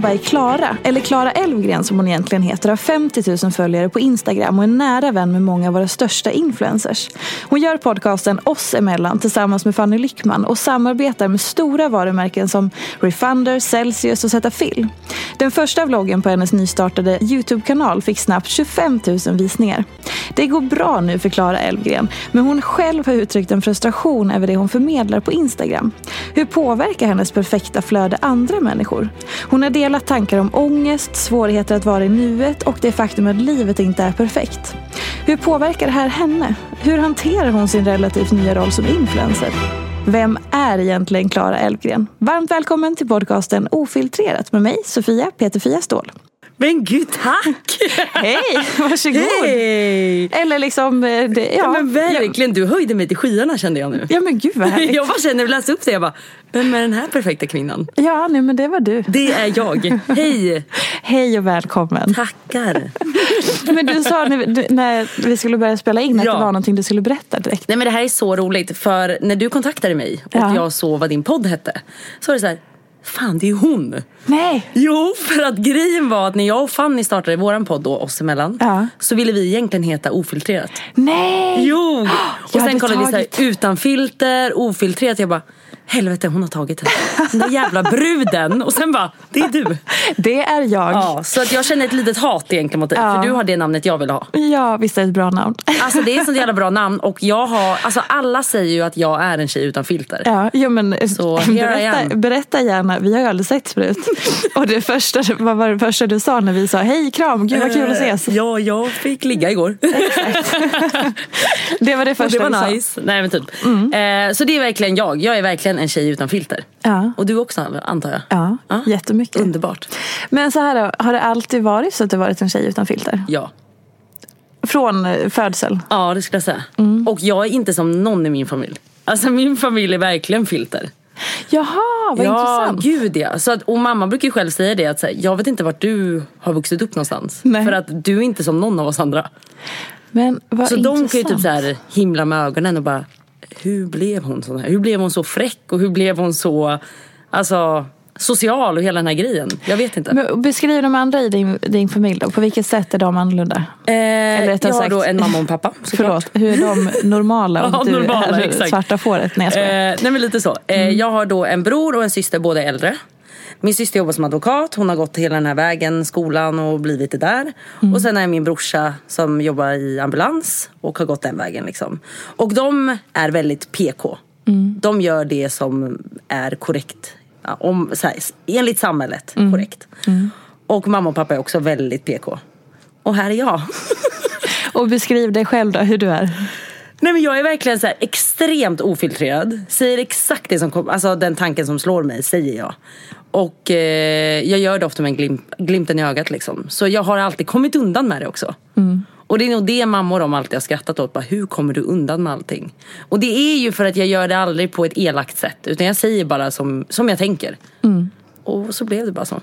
Tan Klara, eller Klara Elvgren som hon egentligen heter, har 50 000 följare på Instagram och är nära vän med många av våra största influencers. Hon gör podcasten Oss emellan tillsammans med Fanny Lyckman och samarbetar med stora varumärken som Refunder, Celsius och Cetaphil. Den första vloggen på hennes nystartade Youtube-kanal fick snabbt 25 000 visningar. Det går bra nu för Klara Elvgren, men hon själv har uttryckt en frustration över det hon förmedlar på Instagram. Hur påverkar hennes perfekta flöde andra människor? Hon har delat tankar om ångest, svårigheter att vara i nuet och det faktum att livet inte är perfekt. Hur påverkar det här henne? Hur hanterar hon sin relativt nya roll som influencer? Vem är egentligen Klara Elfgren? Varmt välkommen till podcasten Ofiltrerat med mig, Sofia Peterfia Ståhl. Men gud, tack! Hej, varsågod! Hej! Eller liksom, eh, det, ja, Ja, men verkligen, du höjde mig till skyarna kände jag nu. Ja men gud vad härligt. Jag bara du läste upp det, jag bara, vem är den här perfekta kvinnan? Ja, nej, men det var du. Det är jag. Hej! Hej och välkommen. Tackar. Men du sa när vi, när vi skulle börja spela in att Ja. det var någonting du skulle berätta direkt. Nej men det här är så roligt för när du kontaktade mig och Ja. jag såg vad din podd hette så var det så här, fan det är hon. Nej. Jo, för att grejen var att när jag och Fanny startade våran podd då, oss emellan, Ja. så ville vi egentligen heta Ofiltrerat. Nej. Jo! Och sen kollade vi så här, tagit- utan filter, ofiltrerat. Jag bara, helvete hon har tagit den. Den där jävla bruden. Och sen bara, det är du. Det är jag. Ja, Ja, så att jag känner ett litet hat egentligen mot dig. Ja. För du har det namnet jag vill ha. visst är det ett bra namn. Alltså det är ett sånt jävla bra namn. Och jag har, alltså alla säger ju att jag är en tjej utan filter. Ja, jo, men Så, here I berätta, berätta gärna. Vi har ju aldrig sett förut. Och det första, vad var det första du sa när vi sa hej, kram, gud vad kul att ses. Eh, Ja, jag fick ligga igår. Det var det Och första det du var sa. nice. Nej men typ. Eh, så det är verkligen jag. Jag är verkligen en tjej utan filter. Ja. Och du också antar jag? Ja, jättemycket. Underbart. Men så här då, har det alltid varit så att du varit en tjej utan filter? Ja. Från eh, födsel? Ja, det skulle jag säga. Mm. Och jag är inte som någon i min familj. Alltså min familj är verkligen filter. Jaha, vad ja, intressant. gud ja. Så att, och mamma brukar ju själv säga det att så här, jag vet inte vart du har vuxit upp någonstans. Nej. För att du är inte som någon av oss andra. Men vad så de kan ju intressant. typ så här himla med ögonen och bara, hur blev hon sån här? Hur blev hon så fräck och hur blev hon så, alltså social och hela den här grejen? Jag vet inte. Men beskriv de andra i din, din familj då. På vilket sätt är de annorlunda? eh, eller jag har sagt- då en mamma och en pappa. Förlåt, hur är de normala och Ja, du normala, är exakt. svarta fåret? Nej, jag. Eh, nej men lite så. Eh, Jag har då en bror och en syster, båda äldre. Min syster jobbar som advokat, hon har gått hela den här vägen, skolan och blivit det där. Och sen är min brorsa som jobbar i ambulans och har gått den vägen liksom. Och de är väldigt PK. De gör det som är korrekt. Ja, om, så här, enligt samhället, korrekt. Och mamma och pappa är också väldigt PK. Och här är jag. Och beskriv dig själv då, hur du är. Nej men jag är verkligen så extremt ofiltrerad. Säger exakt det som kommer, alltså den tanken som slår mig säger jag. Och eh, jag gör det ofta med en glimt, glimten i ögat liksom. Så jag har alltid kommit undan med det också. Och det är nog det mamma och de alltid har skrattat åt. Bara, Hur kommer du undan med allting? Och det är ju för att jag gör det aldrig på ett elakt sätt. Utan jag säger bara som, som jag tänker. Och så blev det bara så.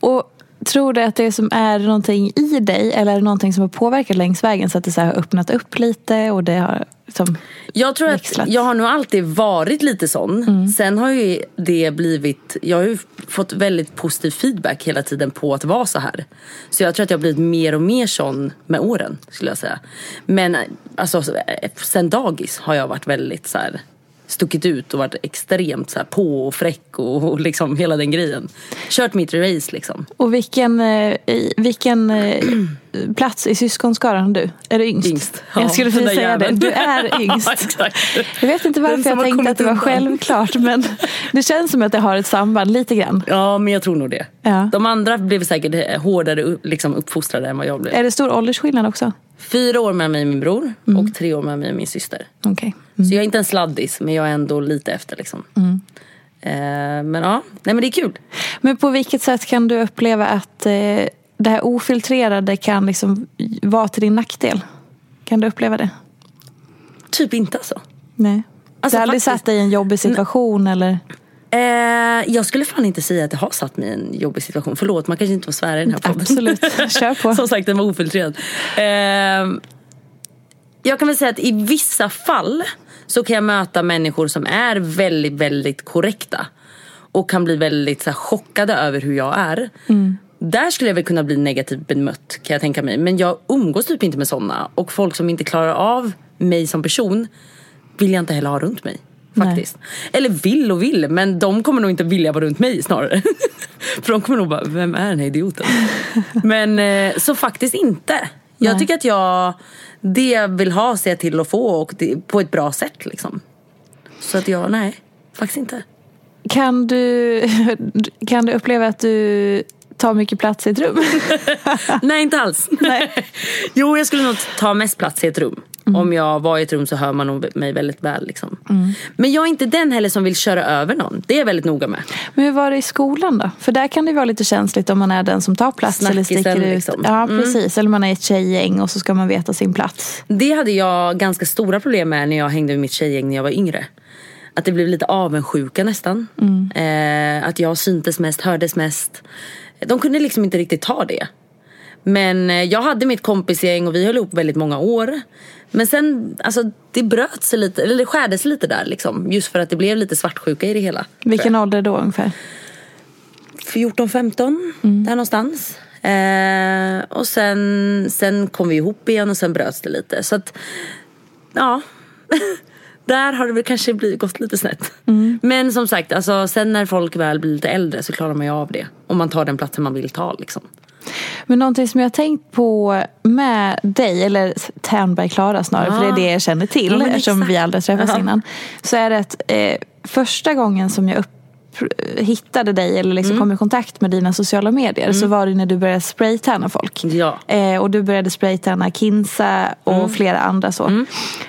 Och tror du att det som är någonting i dig eller är det någonting som har påverkat längs vägen så att det så har öppnat upp lite och det har liksom Jag tror växlat? att jag har nog alltid varit lite sån. Sen har ju det blivit, jag har ju fått väldigt positiv feedback hela tiden på att vara så här. Så jag tror att jag har blivit mer och mer sån med åren skulle jag säga. Men alltså sen dagis har jag varit väldigt så här stuckit ut och varit extremt så på och fräck och, och liksom hela den grejen. Kört mitt race liksom. Och vilken, eh, vilken eh, plats i syskonskaran har du? Är du yngst? Yngst. Ja, jag skulle precis säga det. jäveln. Du är yngst. Ja. Jag vet inte varför jag tänkte att det var undan. självklart men det känns som att det har ett samband lite grann. Ja, men jag tror nog det. Ja. De andra blev säkert hårdare upp- liksom uppfostrade än vad jag blev. Är det stor åldersskillnad också? Fyra år med mig och min bror Mm. och tre år med mig och min syster. Okej. Så jag är inte en sladdis, men jag är ändå lite efter liksom. Mm. Eh, men ja, nej men det är kul. Men på vilket sätt kan du uppleva att eh, det här ofiltrerade kan liksom vara till din nackdel? Kan du uppleva det? Typ inte alltså. Nej. Alltså, du har aldrig faktiskt- satt dig i en jobbig situation eller? Eh, jag skulle fan inte säga att det har satt mig i en jobbig situation. Förlåt, man kanske inte får svära i den här podden. Absolut, kör på. Som sagt, den var ofiltrerad. Eh, jag kan väl säga att i vissa fall så kan jag möta människor som är väldigt, väldigt korrekta. Och kan bli väldigt så här, chockade över hur jag är. Där skulle jag väl kunna bli negativt bemött kan jag tänka mig. Men jag umgås typ inte med sådana. Och folk som inte klarar av mig som person vill jag inte heller ha runt mig. Faktiskt. Eller vill och vill, men de kommer nog inte vilja vara runt mig snarare. För de kommer nog bara, vem är den här idioten? men eh, så faktiskt inte. Jag Nej. tycker att jag, det jag vill ha ser jag till att få och det, på ett bra sätt liksom. Så att jag, nej, faktiskt inte. Kan du, kan du uppleva att du tar mycket plats i ett rum? Nej, inte alls. Nej. jo, jag skulle nog ta mest plats i ett rum. Om jag var i ett rum så hör man mig väldigt väl. Liksom. Men jag är inte den heller som vill köra över någon. Det är jag väldigt noga med. Men hur var det i skolan då? För där kan det vara lite känsligt om man är den som tar plats eller sticker ut. liksom. Ja, precis. Eller man är ett tjejgäng och så ska man veta sin plats. Det hade jag ganska stora problem med när jag hängde med mitt tjejgäng när jag var yngre. Att det blev lite avundsjuka nästan. Eh, att jag syntes mest, hördes mest. De kunde liksom inte riktigt ta det. Men eh, jag hade mitt kompisgäng och vi höll ihop väldigt många år. Men sen, alltså det bröt sig lite, eller det skärde sig lite där liksom. Just för att det blev lite svartsjuka i det hela. Vilken ålder då ungefär? 14, 15, där någonstans. Eh, och sen, sen kom vi ihop igen och sen bröts det lite. Så att, ja. där har det väl kanske blivit, gått lite snett. Men som sagt, alltså, sen när folk väl blir lite äldre så klarar man ju av det. Om man tar den platsen man vill ta liksom. Men någonting som jag har tänkt på med dig, eller Ternberg-Klara snarare, för det är det jag känner till Ja, eftersom vi aldrig träffats Ja. innan. Så är det att eh, första gången som jag upp, hittade dig eller liksom kom i kontakt med dina sociala medier så var det när du började spraytanna folk. Ja. Eh, och du började spraytanna Kinsa och flera andra så.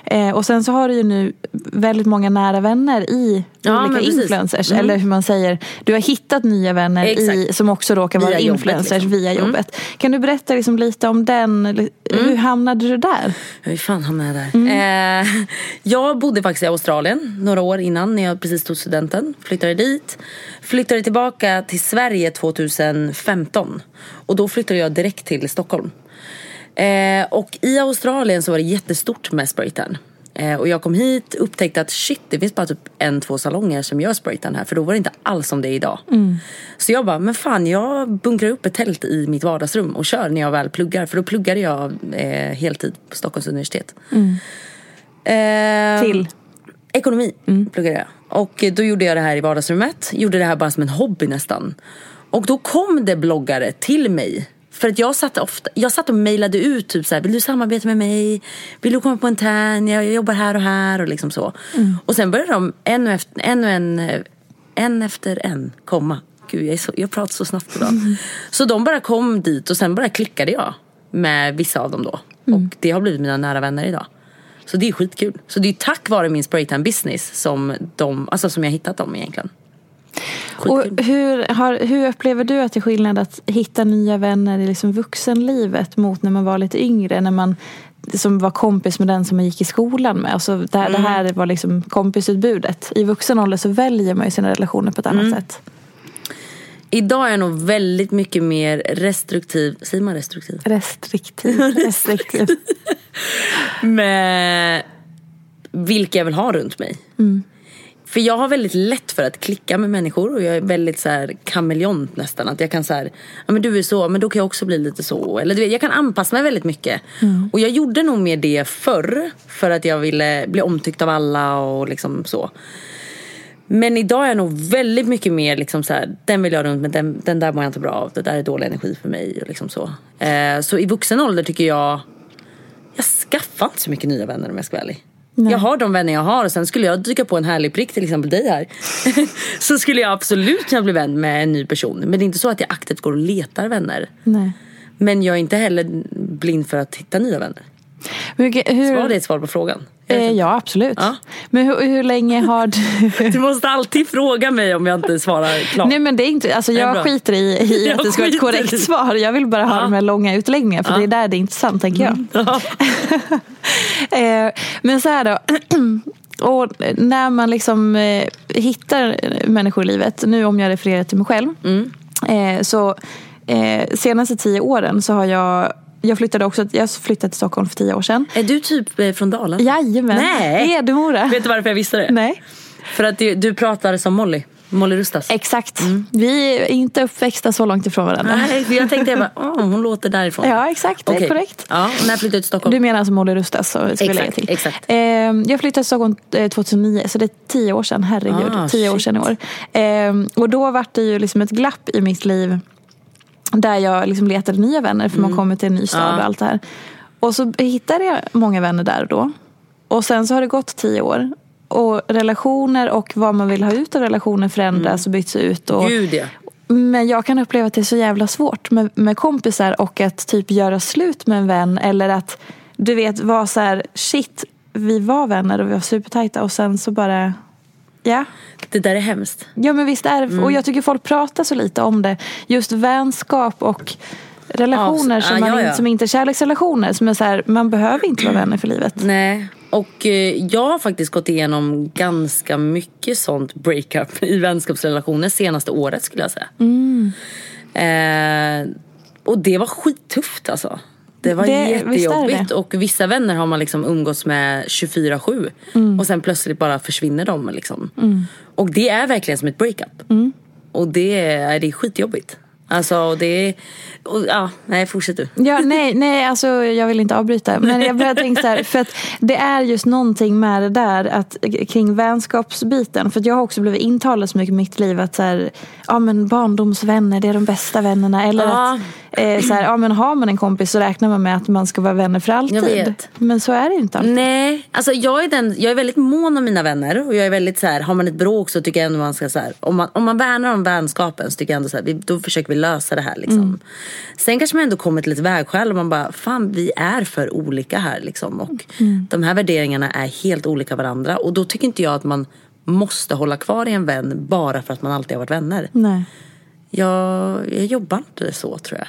Eh, och sen så har du ju nu väldigt många nära vänner i Ja, olika influencers. Eller hur man säger, du har hittat nya vänner i, som också råkar vara Via jobbet, influencers liksom. via jobbet. Kan du berätta liksom lite om den? Hur hamnade du där? Hur fan hamnade jag där? Eh, jag bodde faktiskt i Australien några år innan när jag precis tog studenten. Flyttade dit. Flyttade tillbaka till Sverige 2015. Och då flyttade jag direkt till Stockholm. Eh, och i Australien så var det jättestort med spraytan. Eh, och jag kom hit upptäckte att shit det finns bara typ en, två salonger som gör spraytan här. För då var det inte alls som det är idag. Så jag bara, men fan jag bunkrar upp ett tält i mitt vardagsrum och kör när jag väl pluggar. För då pluggade jag eh, heltid på Stockholms universitet. Eh, Till? Ekonomi pluggade jag. Och då gjorde jag det här i vardagsrummet. Gjorde det här bara som en hobby nästan. Och då kom det bloggare till mig. För att jag satt, ofta, jag satt och mejlade ut typ så här, vill du samarbeta med mig? Vill du komma på en tärn? Jag jobbar här och här och liksom så. Och sen började de en och, efter, en, och en, en efter en komma. Gud, jag, så, jag pratar så snabbt idag. Så de bara kom dit och sen bara klickade jag med vissa av dem då. Och det har blivit mina nära vänner idag. Så det är skitkul. Så det är tack vare min spraytan business som, de, alltså som jag hittat dem egentligen. Och Skitkul. hur, har, hur upplever du att det är skillnad att hitta nya vänner i liksom vuxenlivet mot när man var lite yngre? När man som var kompis med den som man gick i skolan med. Alltså det, här- det här var liksom kompisutbudet. I vuxen ålder så väljer man ju sina relationer på ett annat sätt. Idag är jag nog väldigt mycket mer restriktiv. Säger man restriktiv? Restriktiv. Restriktiv. Med vilka jag vill ha runt mig. För jag har väldigt lätt för att klicka med människor och jag är väldigt så här kameleont nästan. Att jag kan så här, ja men du är så, men då kan jag också bli lite så. Eller du vet, jag kan anpassa mig väldigt mycket. Och jag gjorde nog mer det förr. För att jag ville bli omtyckt av alla och liksom så. Men idag är jag nog väldigt mycket mer liksom så här, den vill jag runt med, den, den där mår jag inte bra av. Det där är dålig energi för mig. Och liksom så. Eh, så i vuxen ålder tycker jag, jag skaffar inte så mycket nya vänner om jag ska vara ärlig. Jag har de vänner jag har och sen skulle jag dyka på en härlig prick, till exempel dig här. så skulle jag absolut kunna bli vän med en ny person. Men det är inte så att jag aktivt går och letar vänner. Nej. Men jag är inte heller blind för att hitta nya vänner. Hur, hur, Var det ett svar på frågan? eh, ja, absolut. Ja. Men hur, hur länge har du... Du måste alltid fråga mig om jag inte svarar klart. Nej men det är inte, alltså är jag bra. skiter i, i att det ska vara ett i korrekt det. svar. Jag vill bara ha Ja. de här långa utläggningarna för det är där det är intressant tänker jag. Ja. Eh, men så här då. Och när man liksom eh, hittar människor i livet, nu om jag refererar till mig själv. Mm. Eh, så eh, senaste tio åren så har jag, jag flyttade också, jag flyttade till Stockholm för tio år sedan. Är du typ eh, från Dalarna? Jajamän, Nej. Hedemora. Vet du varför jag visste det? Nej. För att du, du pratar som Molly. Molly Rustas. Exakt. Vi är inte uppväxta så långt ifrån varandra. Mm. Nej, jag tänkte jag bara, åh, hon låter därifrån. Ja, exakt. Det är Okej. korrekt. Ja, när flyttade du till Stockholm? Du menar alltså Molly Rustas så ska Exakt, till. exakt. Eh, jag flyttade till Stockholm eh, 2009 så det är tio år sedan. Herregud, Ah, tio år shit. sedan i år. Eh, och då var det ju liksom ett glapp i mitt liv där jag liksom letade nya vänner för Mm. man kommer till en ny stad och allt det här. Och så hittade jag många vänner där och då. Och sen så har det gått tio år. Och relationer och vad man vill ha ut av relationer förändras och byts ut. Och, Mm. Gud ja. men jag kan uppleva att det är så jävla svårt med, med kompisar och att typ göra slut med en vän eller att du vet vara så här shit vi var vänner och vi var supertajta och sen så bara ja. Det där är hemskt. Ja men visst är det, Mm. och jag tycker folk pratar så lite om det. Just vänskap och relationer Ja, som, ja, man ja, inte, ja. som inte är kärleksrelationer. Som är så här, man behöver inte vara vänner för livet. Nej. Och eh, jag har faktiskt gått igenom ganska mycket sånt breakup i vänskapsrelationer senaste året skulle jag säga. Mm. Eh, och det var skittufft alltså. Det var Det- jättejobbigt det. och vissa vänner har man liksom umgåtts med 24-7 Mm. och sen plötsligt bara försvinner de. Liksom. Och det är verkligen som ett breakup. Mm. Och det är, det är skitjobbigt. Alltså det är, och, ja, nej fortsätt du. Ja, nej, nej, alltså jag vill inte avbryta. Men jag började tänka så här, för att det är just någonting med det där att, kring vänskapsbiten. För jag har också blivit intalad så mycket i mitt liv att så här, ja, men barndomsvänner, det är de bästa vännerna. Eller Ja. att eh, så här, ja, men har man en kompis så räknar man med att man ska vara vänner för alltid. Men så är det inte alltid. Nej, alltså jag är, den, jag är väldigt mån om mina vänner och jag är väldigt så här, har man ett bråk så tycker jag ändå man ska så här, om man, om man värnar om vänskapen så tycker jag ändå så här, då försöker vi lösa det här liksom. Sen kanske man ändå kommer till ett vägskäl och man bara, fan vi är för olika här liksom och de här värderingarna är helt olika varandra och då tycker inte jag att man måste hålla kvar i en vän bara för att man alltid har varit vänner. Nej. Jag, jag jobbar inte så tror jag.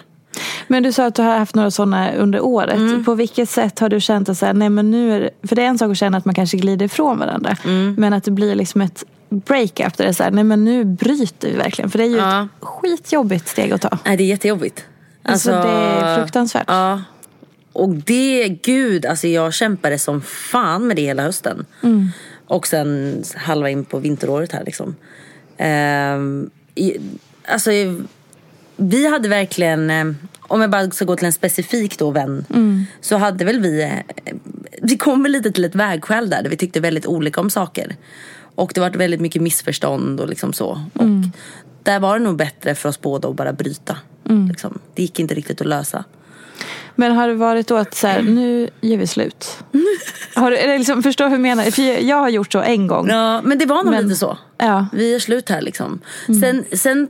Men du sa att du har haft några sådana under året. Mm. På vilket sätt har du känt att så här, nej men nu är det, för det är en sak att känna att man kanske glider ifrån varandra. Mm. Men att det blir liksom ett breakup där det är så här, nej men nu bryter vi verkligen. För det är ju Ja. ett skitjobbigt steg att ta. Nej, det är jättejobbigt. Alltså, det är fruktansvärt. Ja. Och det, gud, alltså jag kämpade som fan med det hela hösten. Mm. Och sen halva in på vinteråret här liksom. Ehm, i, alltså, vi hade verkligen, eh, om jag bara ska gå till en specifik då vän. Mm. Så hade väl vi, eh, vi kom väl lite till ett vägskäl där, där vi tyckte väldigt olika om saker. Och det var väldigt mycket missförstånd och liksom så. Mm. Och där var det nog bättre för oss båda att bara bryta. Mm. Liksom. Det gick inte riktigt att lösa. Men har det varit då att så här, nu gör vi slut? Har du, eller liksom, förstår hur jag menar? För jag, jag har gjort så en gång. Ja, men det var nog Men- lite så. Ja. Vi är slut här liksom. Sen, sen,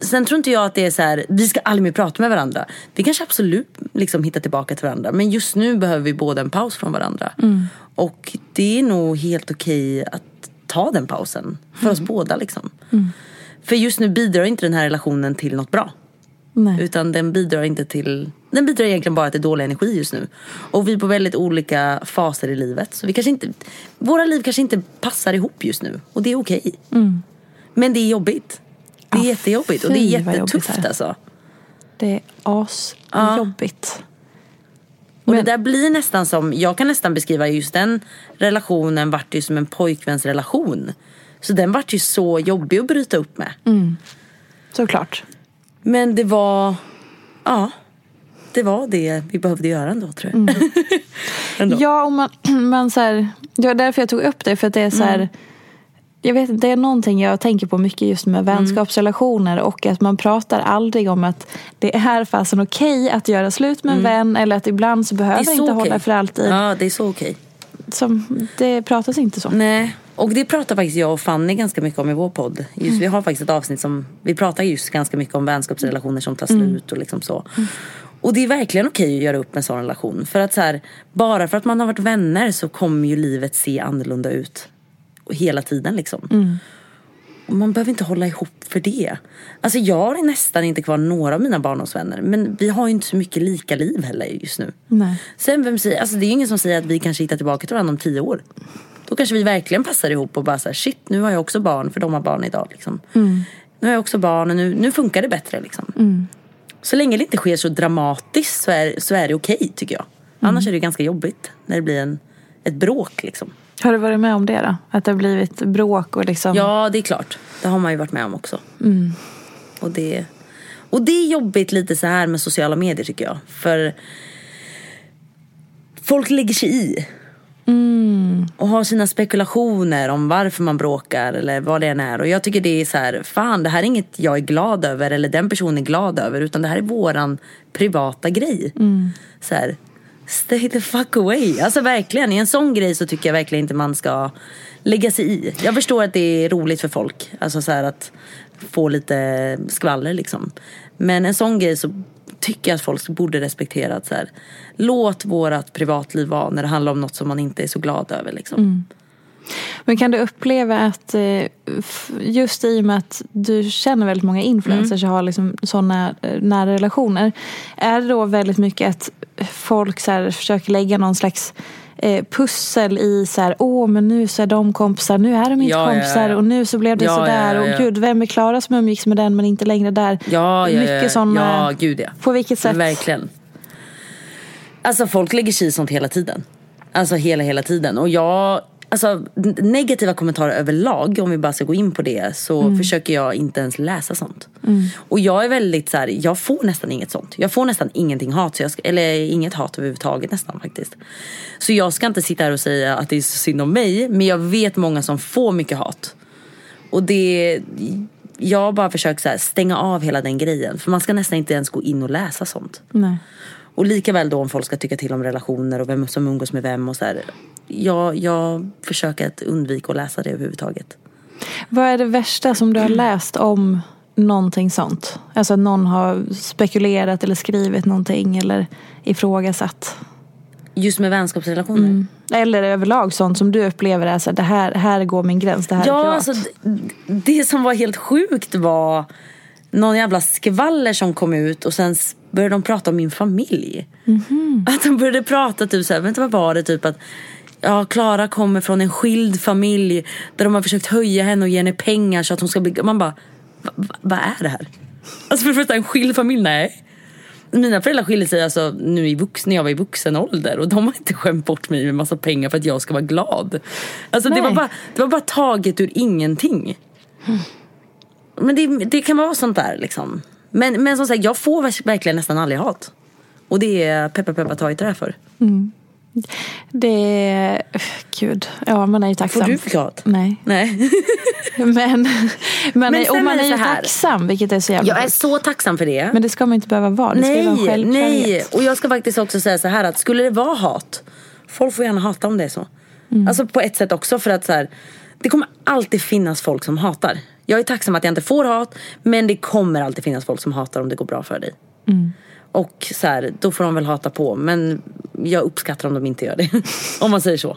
sen tror inte jag att det är så här, vi ska aldrig mer prata med varandra. Vi kanske absolut liksom hittar tillbaka till varandra. Men just nu behöver vi båda en paus från varandra. Och det är nog helt okej att ta den pausen. För oss båda liksom. För just nu bidrar inte den här relationen till något bra. Nej. Utan den bidrar inte till Den bidrar egentligen bara till dålig energi just nu. Och vi är på väldigt olika faser i livet. Så vi kanske inte, våra liv kanske inte passar ihop just nu. Och det är okej. Men det är jobbigt. Det är Ja, jättejobbigt och det är jättetufft det är. alltså. Det är asjobbigt. Och Men- det där blir nästan som, jag kan nästan beskriva just den relationen vart ju som en pojkvänsrelation. Så den vart ju så jobbig att bryta upp med. Såklart. Men det var, ja, det var det vi behövde göra ändå tror jag. ändå. Ja, och man, man så här, det var därför jag tog upp det. För att det är så här, jag vet inte, det är någonting jag tänker på mycket just med vänskapsrelationer och att man pratar aldrig om att det är fasen okej att göra slut med en vän eller att ibland så behöver så inte okej. hålla för alltid. Ja, det är så okej. Som, det pratas inte så. Nej, och det pratar faktiskt jag och Fanny ganska mycket om i vår podd. Just, Vi har faktiskt ett avsnitt som, vi pratar just ganska mycket om vänskapsrelationer som tar slut och liksom så. Och det är verkligen okej att göra upp en sån relation. För att så här, bara för att man har varit vänner så kommer ju livet se annorlunda ut. Hela tiden liksom. Och man behöver inte hålla ihop för det. Alltså jag har nästan inte kvar några av mina barndomsvänner. Men vi har ju inte så mycket lika liv heller just nu. Nej. Sen vem säger, alltså det är ju ingen som säger att vi kanske hittar tillbaka till varandra om tio år. Då kanske vi verkligen passar ihop och bara såhär, shit nu har jag också barn för de har barn idag liksom. Nu har jag också barn och nu, nu funkar det bättre liksom. Så länge det inte sker så dramatiskt så är, så är det okej tycker jag. Annars är det ganska jobbigt när det blir en, ett bråk liksom. Har du varit med om det då? Att det har blivit bråk och liksom... Ja, det är klart. Det har man ju varit med om också. Och, det, och det är jobbigt lite så här med sociala medier tycker jag. För folk lägger sig i. Och har sina spekulationer om varför man bråkar eller vad det än är. Och jag tycker det är så här, fan det här är inget jag är glad över eller den personen är glad över. Utan det här är våran privata grej. Så här, stay the fuck away. Alltså verkligen, i en sån grej så tycker jag verkligen inte man ska lägga sig i. Jag förstår att det är roligt för folk. Alltså så att få lite skvaller liksom. Men en sån grej så tycker jag att folk borde respektera att så här, låt vårat privatliv vara när det handlar om något som man inte är så glad över liksom. Men kan du uppleva att eh, just i och med att du känner väldigt många influencers och har liksom sådana eh, nära relationer. Är det då väldigt mycket att folk så här försöker lägga någon slags eh, pussel i så här, åh men nu så är de kompisar, nu är de inte Ja, ja, kompisar ja. och nu så blev det Ja, sådär ja, ja, ja. och gud vem är Klara som umgicks med den men inte längre där. Ja, ja, mycket ja, sådana, ja, gud ja. på vilket sätt? Verkligen. Alltså folk lägger sig i sånt hela tiden. Alltså hela, hela tiden. Och jag, alltså negativa kommentarer överlag, om vi bara ska gå in på det, så försöker jag inte ens läsa sånt. Och jag är väldigt så här, jag får nästan inget sånt. Jag får nästan ingenting hat, så jag ska, eller inget hat överhuvudtaget nästan faktiskt. Så jag ska inte sitta här och säga att det är så synd om mig, men jag vet många som får mycket hat. Och det, jag har bara försökt så här, stänga av hela den grejen. För man ska nästan inte ens gå in och läsa sånt. Nej. Och lika väl då om folk ska tycka till om relationer och vem som umgås med vem och så här. Jag, jag försöker att undvika att läsa det överhuvudtaget. Vad är det värsta som du har läst om någonting sånt? Alltså att någon har spekulerat eller skrivit någonting eller ifrågasatt. Just med vänskapsrelationer. Eller överlag sånt som du upplever är så här, det här, här går min gräns, det här är Ja, privat. alltså d- det som var helt sjukt var någon jävla skvaller som kom ut och sen började de prata om min familj. Att de började prata typ såhär, vänta vad var det typ att Ja, Klara kommer från en skild familj där de har försökt höja henne och ge henne pengar så att hon ska bli... Man bara, "Va- va- vad är det här? Alltså för det första, en skild familj? Nej. Mina föräldrar skilde sig alltså nu i vux, när jag var i vuxen ålder och de har inte skämt bort mig med massa pengar för att jag ska vara glad. Alltså det var, bara, det var bara taget ur ingenting. Men det, det kan vara sånt där liksom. Men, men som sagt, jag får verkligen nästan aldrig hat. Och det är peppa peppa ta i trä för. Det är... Gud, ja man är ju tacksam. Får du mycket hat? Nej. Nej. Men, men, Men är, och man är är det ju tacksam, vilket är så jävla Jag är så tacksam för det. Men det ska man inte behöva vara. Det ska ju vara Nej, nej. Och jag ska faktiskt också säga så här att skulle det vara hat, folk får gärna hata om det är så. Mm. Alltså på ett sätt också för att så här, det kommer alltid finnas folk som hatar. Jag är tacksam att jag inte får hat, men det kommer alltid finnas folk som hatar om det går bra för dig. Mm. Och så här, då får de väl hata på, men jag uppskattar om de inte gör det. om man säger så.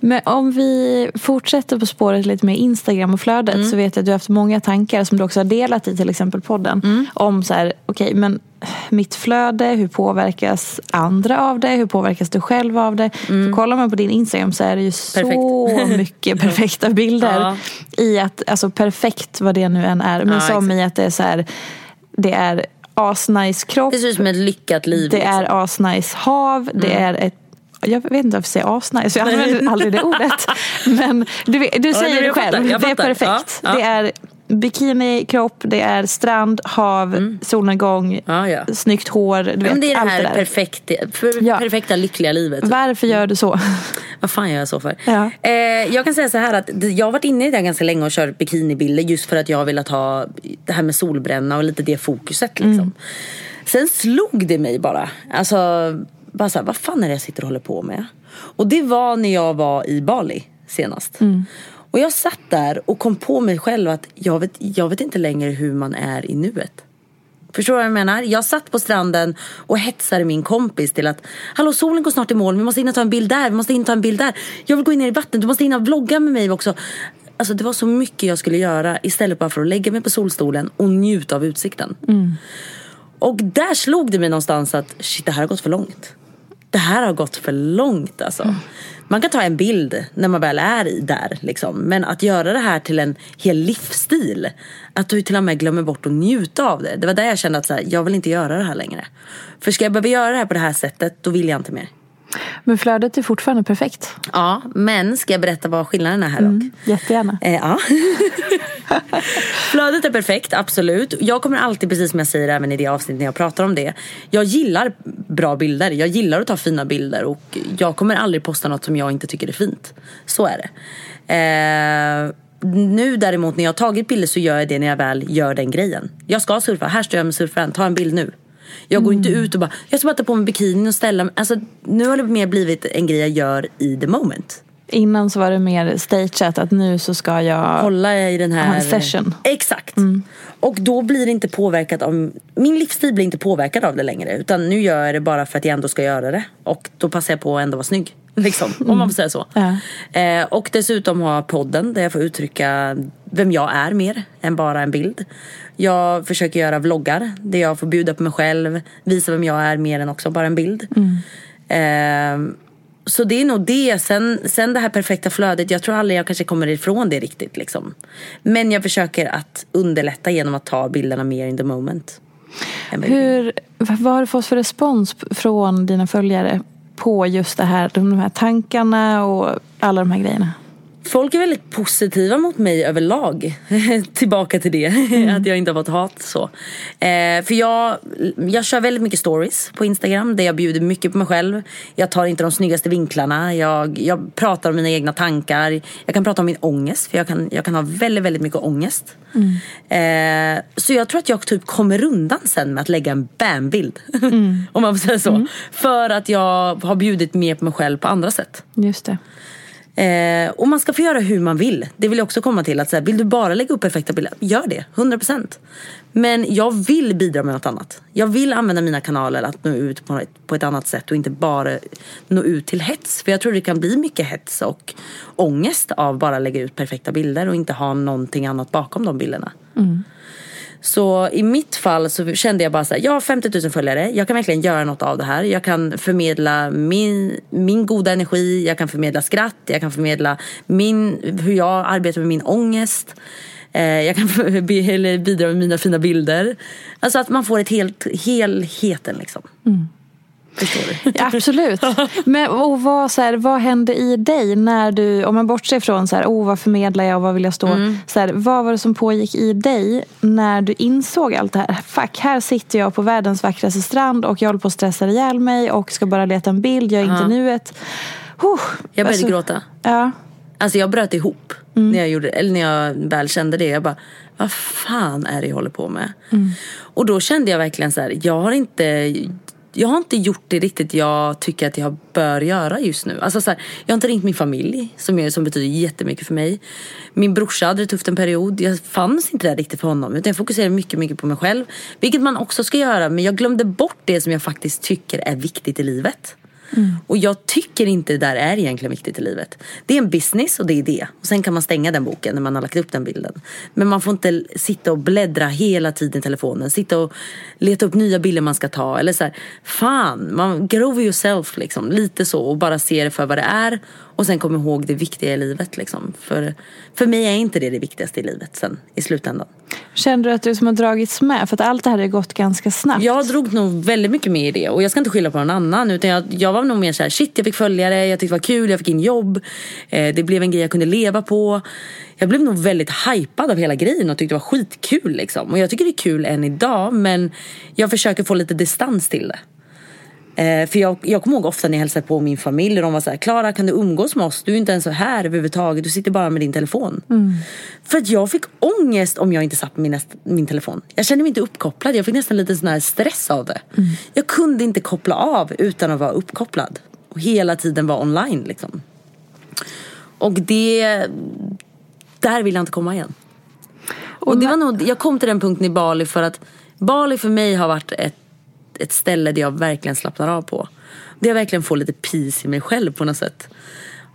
Men om vi fortsätter på spåret lite med Instagram och flödet Mm. så vet jag att du har haft många tankar som du också har delat i till exempel podden. Mm. Om så här, okej men mitt flöde? Hur påverkas andra av det? Hur påverkas du själv av det? För kollar man på din Instagram så är det ju så Perfekt. mycket perfekta bilder. Ja. I att, alltså perfekt vad det nu än är. Men Ja, som i att det är så här, det är asnice kropp. Det ser ut som ett lyckat liv. Det liksom. Mm. är asnice hav. Det är ett jag vet inte varför jag säger asnice, jag använder aldrig det ordet. Men du, du säger men det fattar, själv, det är perfekt. Ja, ja. Det är bikini, kropp, det är strand, hav, solnedgång, Mm. Ja, ja. snyggt hår. Du Ja, vet, men det är det allt här det där. perfekta, Ja. perfekta lyckliga livet. Varför gör du så? Vad fan gör jag så för? Ja. Eh, jag kan säga så här att det- jag har varit inne i det här ganska länge och kört bikinibilder just för att jag har velat ha det här med solbränna och lite det fokuset. Liksom. Mm. Sen slog det mig bara. Alltså, bara så här, vad fan är det jag sitter och håller på med? Och det var när jag var i Bali senast. Mm. Och jag satt där och kom på mig själv att jag vet, jag vet inte längre hur man är i nuet. Förstår du vad jag menar? Jag satt på stranden och hetsade min kompis till att Hallå solen går snart i mål, vi måste in och ta en bild där, vi måste in och ta en bild där. Jag vill gå in ner i vattnet, du måste in och vlogga med mig också. Alltså det var så mycket jag skulle göra istället bara för att lägga mig på solstolen och njuta av utsikten. Och där slog det mig någonstans att shit det här har gått för långt. Det här har gått för långt alltså. Man kan ta en bild när man väl är i där liksom. Men att göra det här till en hel livsstil. Att du till och med glömmer bort att njuta av det. Det var där jag kände att så här, jag vill inte göra det här längre. För ska jag behöva göra det här på det här sättet då vill jag inte mer. Men flödet är fortfarande perfekt. Ja, men ska jag berätta vad skillnaden är här dock? Jättegärna. Eh, ja. Flödet är perfekt, absolut. Jag kommer alltid, precis som jag säger även i det avsnittet när jag pratar om det. Jag gillar bra bilder. Jag gillar att ta fina bilder. Och jag kommer aldrig posta något som jag inte tycker är fint. Så är det. Eh, nu däremot när jag har tagit bilder så gör jag det när jag väl gör den grejen. Jag ska surfa, här står jag med surfaren, ta en bild nu. Jag går inte ut och bara, jag ska bara ta på mig bikinin och ställa mig. Alltså, nu har det mer blivit en grej jag gör i the moment. Innan så var det mer stageat att nu så ska jag hålla i den här... Ha en session. Exakt. Och då blir det inte påverkat av... Min livsstil blir inte påverkad av det längre. Utan nu gör jag det bara för att jag ändå ska göra det. Och då passar jag på att ändå vara snygg. Liksom, om man får säga så. Ja. Eh, och dessutom ha podden där jag får uttrycka vem jag är mer än bara en bild. Jag försöker göra vloggar där jag får bjuda på mig själv. Visa vem jag är mer än också bara en bild. Eh, så det är nog det. Sen, sen det här perfekta flödet. Jag tror aldrig jag kanske kommer ifrån det riktigt. Liksom. Men jag försöker att underlätta genom att ta bilderna mer in the moment. vad. Hur, vad har du fått för respons från dina följare på just det här, de här tankarna och alla de här grejerna? Folk är väldigt positiva mot mig överlag. Tillbaka till det. att jag inte har fått hat så. Eh, för jag, jag kör väldigt mycket stories på Instagram. Där jag bjuder mycket på mig själv. Jag tar inte de snyggaste vinklarna. Jag, jag pratar om mina egna tankar. Jag kan prata om min ångest. För jag kan, jag kan ha väldigt, väldigt mycket ångest. Eh, så jag tror att jag typ kommer undan sen med att lägga en bam-bild. om man får säga så. För att jag har bjudit mer på mig själv på andra sätt. Just det. Eh, och man ska få göra hur man vill. Det vill jag också komma till. Att så här, vill du bara lägga upp perfekta bilder, gör det. 100%. Men jag vill bidra med något annat. Jag vill använda mina kanaler att nå ut på ett, på ett annat sätt och inte bara nå ut till hets. För jag tror det kan bli mycket hets och ångest av bara lägga ut perfekta bilder och inte ha någonting annat bakom de bilderna. Mm. Så i mitt fall så kände jag bara så här, jag har 50 000 följare, jag kan verkligen göra något av det här. Jag kan förmedla min, min goda energi, jag kan förmedla skratt, jag kan förmedla min, hur jag arbetar med min ångest. Eh, jag kan bidra med mina fina bilder. Alltså att man får ett helt, helheten liksom. Mm. Förstår du? Ja, absolut. Men och vad, så här, vad hände i dig när du, om man bortser från så här, oh, vad förmedlar jag och vad vill jag stå? Mm. Så här, vad var det som pågick i dig när du insåg allt det här? Fuck, här sitter jag på världens vackraste strand och jag håller på att stressa ihjäl mig och ska bara leta en bild, jag är inte nuet. Oh, Jag började alltså, gråta. Ja. Alltså jag bröt ihop när jag gjorde eller när jag väl kände det. Jag bara, vad fan är det jag håller på med? Och då kände jag verkligen så här, jag har inte jag har inte gjort det riktigt jag tycker att jag bör göra just nu. Alltså så här, jag har inte ringt min familj som, är, som betyder jättemycket för mig. Min brorsa hade det tufft en period. Jag fanns inte där riktigt för honom. Utan jag fokuserade mycket, mycket på mig själv. Vilket man också ska göra. Men jag glömde bort det som jag faktiskt tycker är viktigt i livet. Och jag tycker inte det där är egentligen viktigt i livet. Det är en business och det är det. Och sen kan man stänga den boken när man har lagt upp den bilden. Men man får inte sitta och bläddra hela tiden i telefonen. Sitta och leta upp nya bilder man ska ta. Eller så här, fan, man grow yourself liksom. Lite så och bara se det för vad det är. Och sen kom ihåg det viktiga i livet liksom. För, för mig är inte det det viktigaste i livet sen i slutändan. Känner du att du som har dragits med? För att allt det här har gått ganska snabbt. Jag drog nog väldigt mycket med i det och jag ska inte skylla på någon annan utan jag, jag var nog mer såhär shit jag fick följare, jag tyckte det var kul, jag fick in jobb. Eh, det blev en grej jag kunde leva på. Jag blev nog väldigt hypad av hela grejen och tyckte det var skitkul liksom. Och jag tycker det är kul än idag men jag försöker få lite distans till det. Eh, för jag, jag kommer ihåg ofta när jag hälsade på min familj och de var så här, Klara kan du umgås med oss? Du är inte ens så här överhuvudtaget, du sitter bara med din telefon. Mm. För att jag fick ångest om jag inte satt med min, min telefon. Jag kände mig inte uppkopplad, jag fick nästan lite sån här stress av det. Mm. Jag kunde inte koppla av utan att vara uppkopplad. Och hela tiden vara online liksom. Och det, där vill jag inte komma igen. Och det var nog, jag kom till den punkten i Bali för att Bali för mig har varit ett ett ställe där jag verkligen slappnar av på. Där jag verkligen får lite peace i mig själv på något sätt.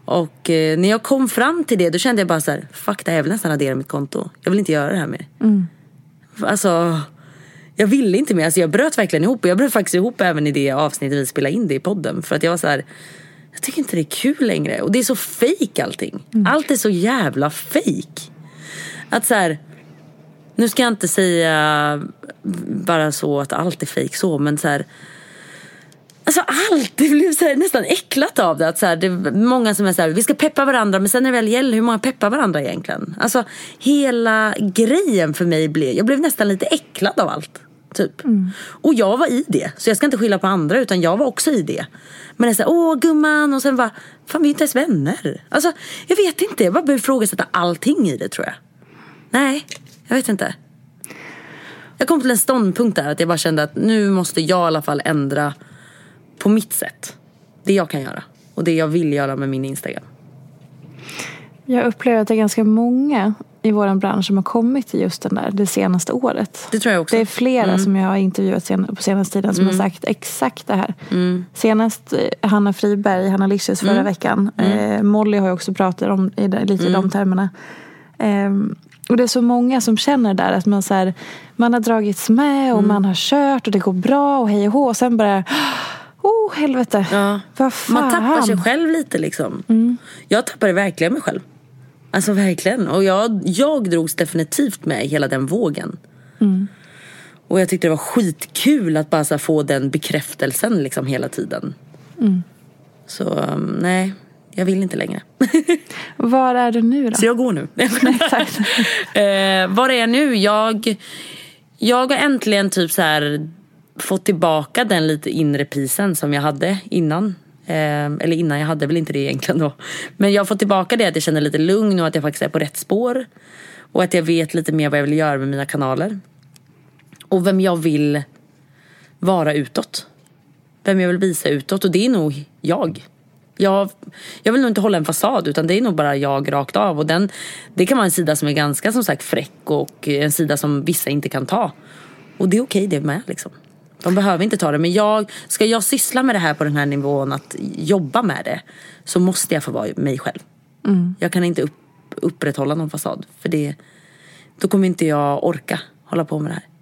Och eh, när jag kom fram till det då kände jag bara så här, fuck det här, jag vill nästan radera mitt konto. Jag vill inte göra det här mer. Mm. Alltså, jag ville inte mer. Alltså, jag bröt verkligen ihop. Och jag bröt faktiskt ihop även i det avsnittet vi spelade in det i podden. För att jag var så här, jag tycker inte det är kul längre. Och det är så fake allting. Mm. Allt är så jävla fake. Att så här, nu ska jag inte säga bara så att allt är fejk så men så här, Alltså allt, det blev så här, nästan äcklat av det. Att så här, det är många som är så här, vi ska peppa varandra men sen när det väl gäller, hur många peppar varandra egentligen? Alltså hela grejen för mig blev, jag blev nästan lite äcklad av allt. Typ. Mm. Och jag var i det, så jag ska inte skylla på andra utan jag var också i det. Men är såhär, åh gumman och sen bara, fan vi är inte ens vänner. Alltså jag vet inte, jag bara började ifrågasätta allting i det tror jag. Nej, jag vet inte. Jag kom till en ståndpunkt där att jag bara kände att nu måste jag i alla fall ändra på mitt sätt. Det jag kan göra. Och det jag vill göra med min Instagram. Jag upplever att det är ganska många i vår bransch som har kommit till just den där det senaste året. Det tror jag också. Det är flera mm. som jag har intervjuat sen, på senaste tiden som mm. har sagt exakt det här. Mm. Senast eh, Hanna Friberg, Hanna Licious förra mm. veckan. Mm. Eh, Molly har ju också pratat om i, lite i de mm. termerna. Eh, och det är så många som känner där att man, så här, man har dragits med och mm. man har kört och det går bra och hej och hå. Och sen bara, oh helvete. Ja. Vad fan. Man tappar sig själv lite liksom. Mm. Jag tappade verkligen mig själv. Alltså verkligen. Och jag, jag drogs definitivt med hela den vågen. Mm. Och jag tyckte det var skitkul att bara få den bekräftelsen liksom hela tiden. Mm. Så um, nej, jag vill inte längre. Var är du nu då? Så jag går nu. Exakt. eh, var är jag nu? Jag, jag har äntligen typ så här fått tillbaka den lite inre pisen som jag hade innan. Eh, eller innan, jag hade väl inte det egentligen då. Men jag har fått tillbaka det att jag känner lite lugn och att jag faktiskt är på rätt spår. Och att jag vet lite mer vad jag vill göra med mina kanaler. Och vem jag vill vara utåt. Vem jag vill visa utåt och det är nog jag jag, jag vill nog inte hålla en fasad utan det är nog bara jag rakt av. Och den, det kan vara en sida som är ganska som sagt fräck och en sida som vissa inte kan ta. Och det är okej det med liksom. De behöver inte ta det. Men jag, ska jag syssla med det här på den här nivån, att jobba med det, så måste jag få vara mig själv. Mm. Jag kan inte upp, upprätthålla någon fasad. För det, då kommer inte jag orka hålla på med det här.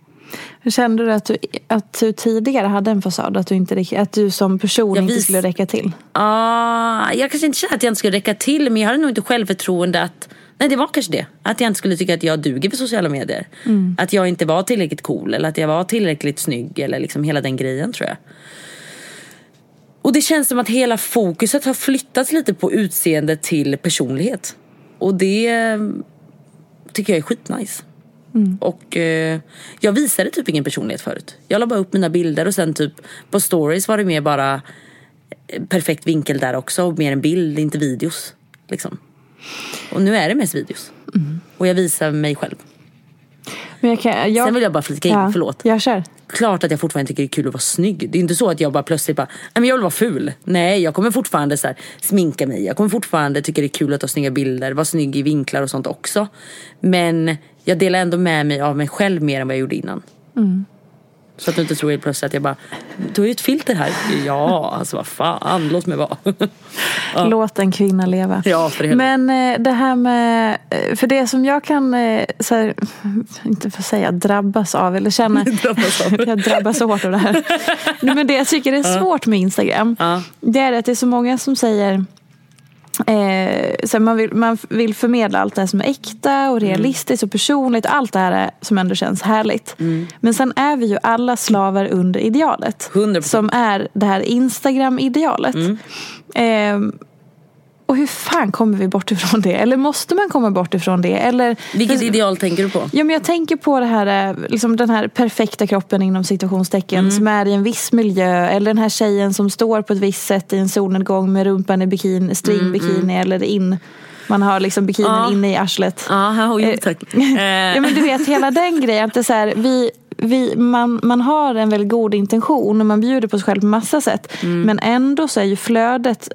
Kände du att du, att du tidigare hade en fasad? Att du, inte, att du som person inte skulle räcka till? Ah, jag kanske inte kände att jag inte skulle räcka till. Men jag hade nog inte självförtroende att Nej det var kanske det. Att jag inte skulle tycka att jag duger för sociala medier. Mm. Att jag inte var tillräckligt cool eller att jag var tillräckligt snygg eller liksom hela den grejen tror jag. Och det känns som att hela fokuset har flyttats lite på utseende till personlighet. Och det tycker jag är skitnice. Mm. Och eh, jag visade typ ingen personlighet förut. Jag la bara upp mina bilder och sen typ på stories var det mer bara eh, perfekt vinkel där också. Mer en bild, inte videos. Liksom. Och nu är det mest videos. Mm. Och jag visar mig själv. Men jag kan, jag... Sen vill jag bara flika in, ja, förlåt. Jag kör. Klart att jag fortfarande tycker det är kul att vara snygg. Det är inte så att jag bara plötsligt bara, nej men jag vill vara ful. Nej, jag kommer fortfarande så här, sminka mig. Jag kommer fortfarande tycka det är kul att ta snygga bilder, vara snygg i vinklar och sånt också. Men jag delar ändå med mig av mig själv mer än vad jag gjorde innan. Mm. Så att du inte tror helt plötsligt att jag bara, du har ju ett filter här. Ja, alltså vad fan, låt mig vara. Ja. Låt en kvinna leva. Ja, för helvete. Men eh, det här med, eh, för det som jag kan, eh, så här, inte för att säga drabbas av eller känna, Drabbas av. jag drabbas hårt av det här. Men det jag tycker är svårt med Instagram, Ja. det är att det är så många som säger Eh, så man, vill, man vill förmedla allt det här som är äkta och realistiskt och personligt. Allt det här är, som ändå känns härligt. Men sen är vi ju alla slavar under idealet. 100%. Som är det här Instagram-idealet. Eh, och hur fan kommer vi bort ifrån det? Eller måste man komma bort ifrån det? Eller, Vilket ideal tänker du på? Ja, men jag tänker på det här, eh, liksom den här perfekta kroppen inom situationstecken Mm. som är i en viss miljö. Eller den här tjejen som står på ett visst sätt i en solnedgång med rumpan i bikini, stringbikini eller in. Man har liksom bikinin Mm, Ja. inne i arslet. Ja, jo, Eh, tack. ja, men du vet hela den grejen. Att det så här, vi, vi, man, man har en väldigt god intention och man bjuder på sig själv på massa sätt. Mm. Men ändå så är ju flödet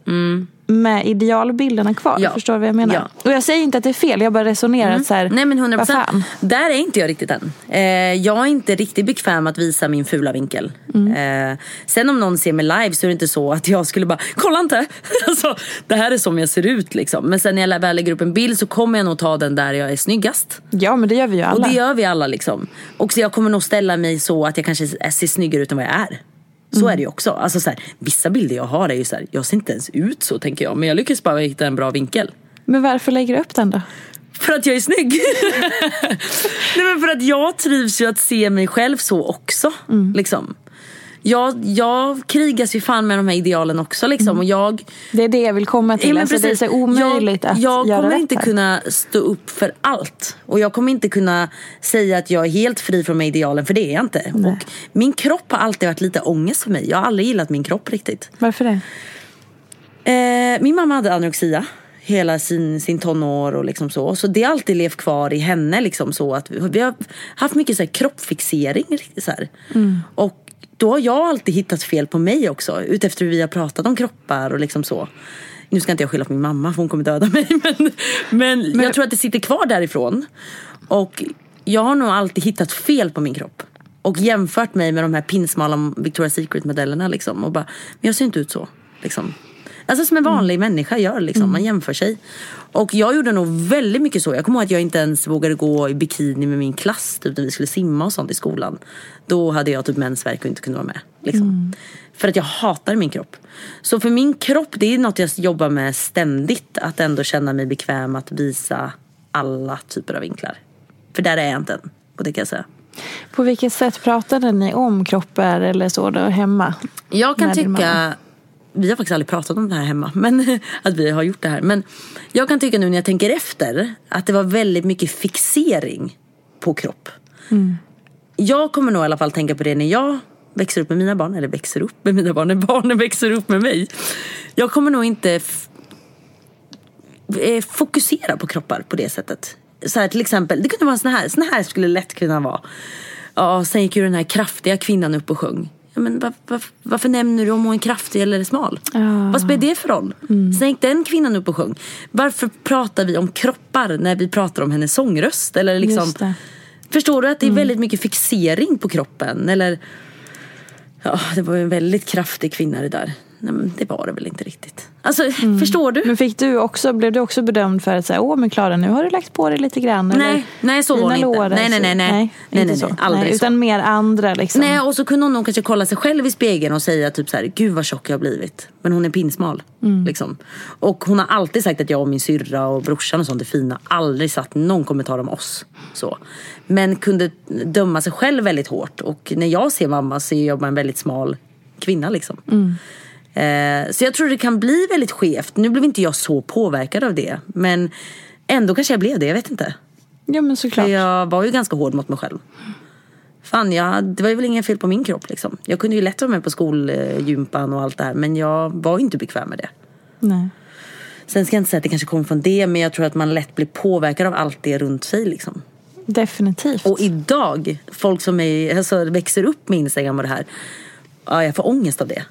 med idealbilderna kvar. Ja. Förstår du vad jag menar? Ja. Mm. Och jag säger inte att det är fel, jag bara resonerar att så här, Nej men 100 vad fan. Där är inte jag riktigt än. Eh, jag är inte riktigt bekväm att visa min fula vinkel. Mm. Eh, sen om någon ser mig live så är det inte så att jag skulle bara, kolla inte! alltså, det här är som jag ser ut liksom. Men sen när jag väl lägger upp en bild så kommer jag nog ta den där jag är snyggast. Ja men det gör vi ju alla. Och det gör vi alla liksom. Och så jag kommer nog ställa mig så att jag kanske ser snyggare ut än vad jag är. Så Mm. är det ju också. Alltså, så här, vissa bilder jag har är ju så här, jag ser inte ens ut så tänker jag. Men jag lyckas bara hitta en bra vinkel. Men varför lägger du upp den då? För att jag är snygg. Nej men för att jag trivs ju att se mig själv så också. Mm. Liksom. Jag, jag krigas ju fan med de här idealen också liksom. Och jag, Det är det jag vill komma till. Ja, alltså, det är så omöjligt jag, att Jag göra kommer rätt inte här. kunna stå upp för allt. Och jag kommer inte kunna säga att jag är helt fri från de här idealen, för det är jag inte. Och min kropp har alltid varit lite ångest för mig. Jag har aldrig gillat min kropp riktigt. Varför det? Eh, min mamma hade anorexia hela sin, sin tonår och liksom så. Så det har alltid levt kvar i henne liksom så att vi, vi har haft mycket så här kroppfixering. riktigt Så här. Och då har jag alltid hittat fel på mig också utefter hur vi har pratat om kroppar och liksom så. Nu ska inte jag skylla på min mamma för hon kommer döda mig men, men, jag tror att det sitter kvar därifrån. Och jag har nog alltid hittat fel på min kropp. Och jämfört mig med de här pinsmala Victoria's Secret modellerna liksom. Och bara, men jag ser inte ut så. Liksom. Alltså som en vanlig människa gör liksom. Man jämför sig. Och jag gjorde nog väldigt mycket så. Jag kommer ihåg att jag inte ens vågade gå i bikini med min klass. Typ när vi skulle simma och sånt i skolan. Då hade jag typ mensvärk och inte kunde vara med. Liksom. För att jag hatar min kropp. Så för min kropp, det är något jag jobbar med ständigt. Att ändå känna mig bekväm att visa alla typer av vinklar. För där är jag inte än. Och det kan jag säga. På vilket sätt pratade ni om kroppar eller så då hemma? Jag kan tycka, vi har faktiskt aldrig pratat om det här hemma, men att vi har gjort det här. Men jag kan tycka nu när jag tänker efter att det var väldigt mycket fixering på kropp. Jag kommer nog i alla fall tänka på det när jag växer upp med mina barn, eller växer upp med mina barn, när barnen växer upp med mig. Jag kommer nog inte eh, fokusera på kroppar på det sättet. Så här, till exempel, det kunde vara såna här, såna här skulle lätt kunna vara. Ja, sen gick ju den här kraftiga kvinnan upp och sjöng. Men var, var, varför nämner du om hon är kraftig eller smal? Ja. Vad spelar det för roll? Sen gick den kvinnan upp och sjöng. Varför pratar vi om kroppar när vi pratar om hennes sångröst? Eller liksom. Förstår du att det är väldigt mycket fixering på kroppen? Eller, ja, det var en väldigt kraftig kvinna det där. Nej, men det var det väl inte riktigt. Alltså, förstår du? Men fick du också, blev du också bedömd för att säga, åh men Klara nu har du lagt på dig lite grann? eller Nej, nej, så var det inte. lår är Nej, nej, så- nej, nej. nej, Nej, nej, så. nej, aldrig så. Utan mer andra liksom. Nej, och så kunde hon nog kanske kolla sig själv i spegeln och säga typ så här, gud vad tjock jag har blivit. Men hon är pinsmal. Liksom. Och hon har alltid sagt att jag och min syrra och brorsan och sånt är fina. Aldrig satt någon kommentar om oss. Så. Men kunde döma sig själv väldigt hårt. Och när jag ser mamma ser jag bara en väldigt smal kvinna liksom. Eh, så jag tror det kan bli väldigt skevt. Nu blev inte jag så påverkad av det. Men ändå kanske jag blev det, jag vet inte. Ja men såklart. För jag var ju ganska hård mot mig själv. Fan, jag, det var ju väl inga fel på min kropp liksom. Jag kunde ju lätt vara med på skolgympan och allt det här. Men jag var ju inte bekväm med det. Nej. Sen ska jag inte säga att det kanske kommer från det. Men jag tror att man lätt blir påverkad av allt det runt sig liksom. Definitivt. Och idag, folk som är, alltså, växer upp med Instagram och det här. Ja, jag får ångest av det.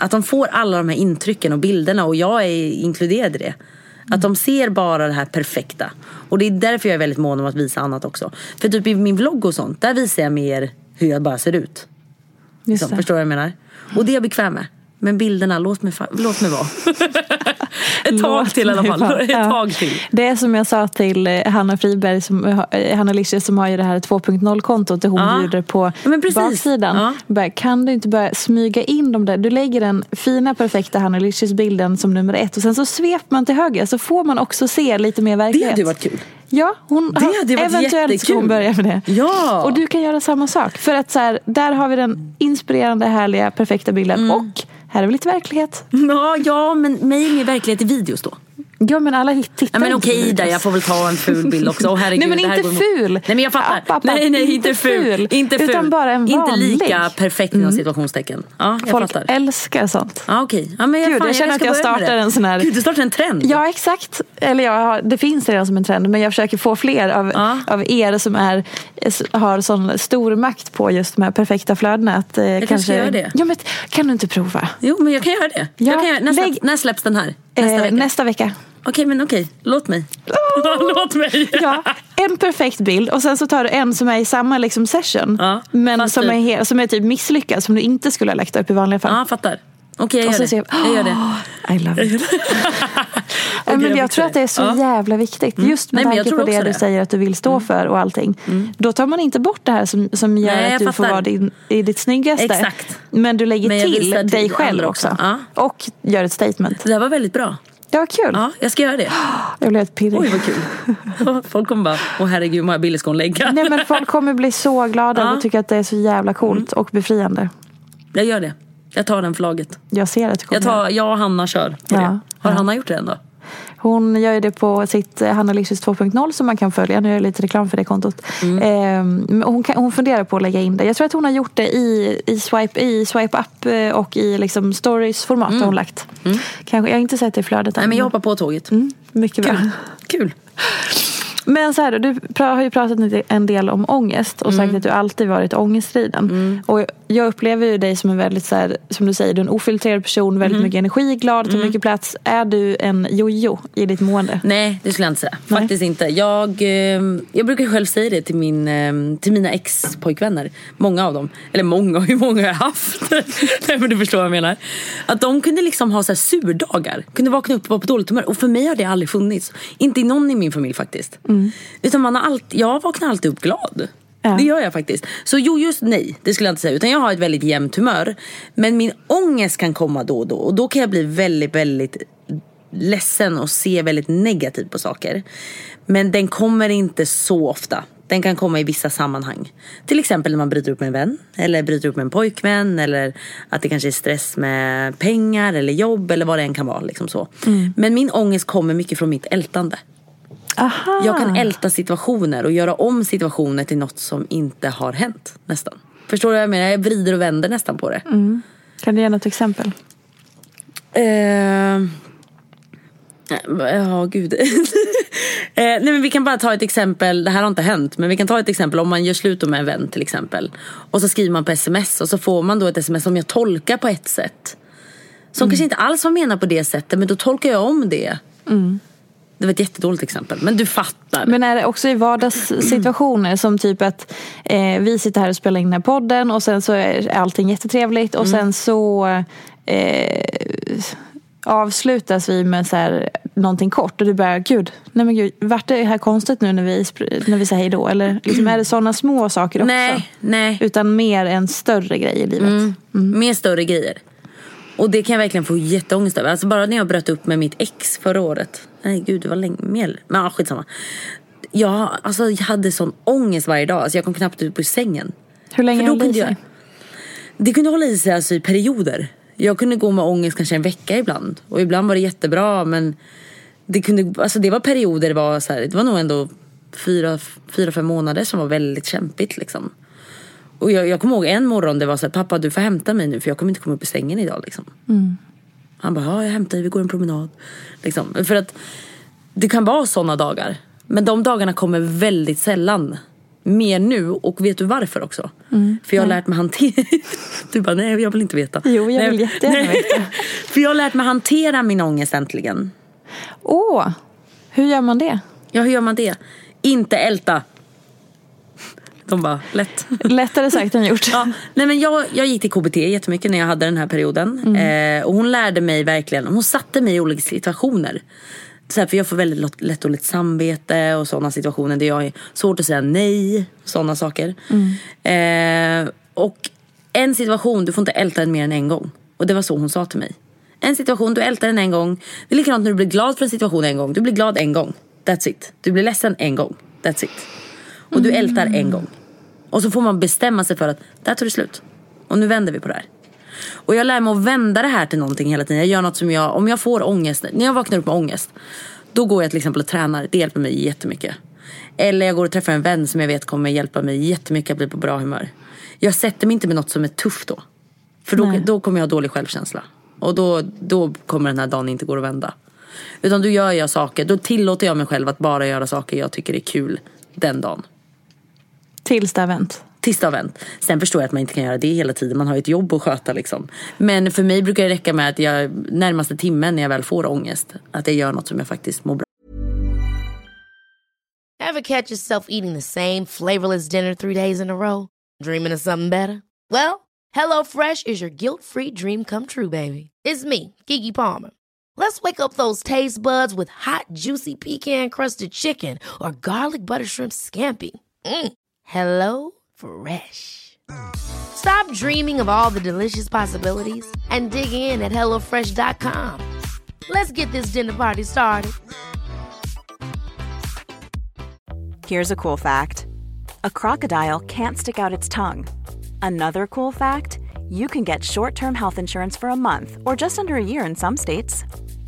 Att de får alla de här intrycken och bilderna och jag är inkluderad i det. Att de ser bara det här perfekta. Och det är därför jag är väldigt mån om att visa annat också. För typ i min vlogg och sånt, där visar jag mer hur jag bara ser ut. Liksom, förstår du vad jag menar? Och det är jag bekväm med. Men bilderna, låt mig, låt mig vara. Ett tag till i alla fall. Ett Ja. tag till. Det är som jag sa till eh, Hanna Friberg, som, eh, Hanna Licious som har ju det här 2.0-kontot där hon Ja. bjuder på Ja, baksidan. Ja. Kan du inte börja smyga in de där? Du lägger den fina perfekta Hanna Licious-bilden som nummer ett och sen så sveper man till höger så får man också se lite mer Det verklighet. hade ju varit kul. Ja, hon Det har, hade varit eventuellt ska hon jättekul. börja med det. Ja. Och du kan göra samma sak. För att så här, där har vi den inspirerande, härliga, perfekta bilden. Mm. Och här är väl lite verklighet. Ja, ja men mig med verklighet i videos då. Ja men alla hit- tittar Ja, men inte okej Ida, jag får väl ta en ful bild också. Åh, herregud, Nej men inte ful. Nej men jag fattar. App, app. Nej, nej, inte Inte ful. Inte ful. utan bara en Inte vanlig. lika perfekt inom situationstecken. Ja, jag Folk fattar. älskar sånt. Ja, okej. Ja, men Gud, fan, jag känner att jag startar en sån här- Gud, du startar en trend. Ja exakt. Eller jag har, det finns redan som en trend men jag försöker få fler av, Ja. av er som är, har sån stor makt på just de här perfekta flödena. Att, eh, kanske ska göra det. Ja, men, kan du inte prova? Jo, men jag kan göra det. Ja, jag kan göra, när, släpps, när släpps den här? Nästa Eh, vecka? nästa vecka. Okej, men okej. Låt mig. Låt mig. Ja, en perfekt bild och sen så tar du en som är i samma liksom session. Ja, men som, typ- är, he- som är typ misslyckad som du inte skulle ha lagt upp i vanliga fall. Ja, fattar. Okej, jag det. ser jag, Jag gör det. I love it. Ja, men jag jag tror att det är så det. Ja. jävla viktigt. Just med Nej, jag tanke på det också du det. säger att du vill stå för och allting. Mm. Då tar man inte bort det här som, som gör Nej, att jag du får fattar. vara din, i ditt snyggaste. Exakt. Men du lägger Men jag till dig själv också. också. Ja. Och gör ett statement. Det där var väldigt bra. Det var kul. Ja, jag ska göra det. Jag blev helt pirrig. Oj, vad kul. Folk kommer bara, åh herregud, hur många bilder ska hon lägga? Nej, men folk kommer bli så glada Ja. Mm. och tycka att det är så jävla coolt och befriande. Jag gör det. Jag tar den förlaget. Jag ser att du kommer Jag, tar, jag och Hanna kör Ja. Har ja. Hanna gjort det än då? Hon gör det på sitt eh, Hanna Licious 2.0 som man kan följa. Nu gör jag lite reklam för det kontot. Mm. Men hon, kan, hon funderar på att lägga in det. Jag tror att hon har gjort det i, i Swipe, i swipe Up eh, och i liksom stories-format har hon lagt. Kanske, jag har inte sett det i flödet än. Mm. Nej men jag hoppar på tåget. Mm, mycket bra. Kul. Kul. Men så här, då, du har ju pratat en- del om ångest och Mm. sagt att du alltid varit ångeststriden. Och jag upplever ju dig som en väldigt, så här, som du säger, du är en ofiltrerad person, väldigt Mm. mycket energi, glad, tar mycket plats. Är du en jojo i ditt mående? Nej, det skulle jag inte säga. Nej. Faktiskt inte. Jag, eh, jag brukar själv säga det till, min, eh, till mina ex-pojkvänner. Många av dem. Eller många, hur många har jag haft? Nej men du förstår vad jag menar. Att de kunde liksom ha så här surdagar. Kunde vakna upp och vara på dåligt humör. Och för mig har det aldrig funnits. Inte i någon i min familj faktiskt. Utan man har alltid, jag vaknar alltid upp glad. Ja. Det gör jag faktiskt. Så jo, just nej, det skulle jag inte säga. Utan jag har ett väldigt jämnt humör. Men min ångest kan komma då och då. Och då kan jag bli väldigt, väldigt ledsen och se väldigt negativt på saker. Men den kommer inte så ofta. Den kan komma i vissa sammanhang. Till exempel när man bryter upp med en vän. Eller bryter upp med en pojkvän. Eller att det kanske är stress med pengar eller jobb. Eller vad det än kan vara. Liksom så. Men min ångest kommer mycket från mitt ältande. Aha. Jag kan älta situationer och göra om situationer till något som inte har hänt. Nästan. Förstår du vad jag menar? Jag vrider och vänder nästan på det. Kan du ge något exempel? Eh, Ja, gud. eh, nej, men vi kan bara ta ett exempel. Det här har inte hänt. Men vi kan ta ett exempel om man gör slut med en vän till exempel. Och så skriver man på sms och så får man då ett sms som jag tolkar på ett sätt. Som kanske inte alls var menat på det sättet men då tolkar jag om det. Det var ett jättedåligt exempel men du fattar. Men är det också i vardagssituationer som typ att eh, vi sitter här och spelar in den här podden och sen så är allting jättetrevligt och sen så eh, avslutas vi med så här, någonting kort och du bara, gud, nej men gud, vart det här konstigt nu när vi, när vi säger hej då? Eller liksom, är det sådana små saker också? nej, nej. Utan mer en större grej i livet. Mm. Mer större grejer. Och det kan jag verkligen få jätteångest över. Alltså bara när jag bröt upp med mitt ex förra året. Nej gud det var länge mer. Men ah, skitsamma. Jag, alltså, jag hade sån ångest varje dag. Alltså, jag kom knappt ut på sängen. Hur länge höll det i sig? jag, det kunde hålla i sig alltså, i perioder. Jag kunde gå med ångest kanske en vecka ibland. Och ibland var det jättebra men det, kunde, alltså, det var perioder, det var, så här, det var nog ändå fyra, fyra, fem månader som var väldigt kämpigt liksom. Och jag, jag kommer ihåg en morgon det var så här, pappa du får hämta mig nu för jag kommer inte komma upp i sängen idag liksom. Han bara, ja jag hämtar dig, vi går en promenad. Liksom. För att det kan vara sådana dagar. Men de dagarna kommer väldigt sällan. Mer nu och vet du varför också? För jag har lärt mig hantera... Du bara, nej jag vill inte veta. Jo, jag nej, vill jättegärna veta. För jag har lärt mig hantera min ångest äntligen. Åh, hur gör man det? Ja, hur gör man det? Inte älta. De bara, lätt. Lättare sagt än gjort. Ja, nej men jag, jag gick till KBT jättemycket när jag hade den här perioden. Eh, och hon lärde mig verkligen, hon satte mig i olika situationer. Så här, för jag får väldigt lätt- dåligt samvete och sådana situationer där jag är svårt att säga nej. Sådana saker. Eh, och en situation, du får inte älta den mer än en gång. Och det var så hon sa till mig. En situation, du ältar den en gång. Det är likadant när du blir glad för en situation en gång. Du blir glad en gång. That's it. Du blir ledsen en gång. That's it. Och du ältar en gång. Och så får man bestämma sig för att där tar det slut. Och nu vänder vi på det här. Och jag lär mig att vända det här till någonting hela tiden. Jag gör något som jag, om jag får ångest, när jag vaknar upp med ångest. Då går jag till exempel och tränar. Det hjälper mig jättemycket. Eller jag går och träffar en vän som jag vet kommer hjälpa mig jättemycket att bli på bra humör. Jag sätter mig inte med något som är tufft då. För då, Nej. då kommer jag ha dålig självkänsla. Och då, då kommer den här dagen inte gå att vända. Utan då gör jag saker, då tillåter jag mig själv att bara göra saker jag tycker är kul den dagen. Tills det har vänt. Tills det har vänt. Sen förstår jag att man inte kan göra det hela tiden. Man har ju ett jobb att sköta liksom. Men för mig brukar det räcka med att jag närmaste timmen när jag väl får ångest. Att jag gör något som jag faktiskt mår bra Ever catch yourself eating the same flavorless dinner three days in a row? Dreaming of something better? Well, HelloFresh is your guilt free dream come true, baby. It's me, Gigi Palmer. Let's wake up those taste buds with hot, juicy pecan crusted chicken or garlic butter shrimp scampi. Mm. Hello Fresh. Stop dreaming of all the delicious possibilities and dig in at HelloFresh.com. Let's get this dinner party started. Here's a cool fact a crocodile can't stick out its tongue. Another cool fact you can get short term health insurance for a month or just under a year in some states.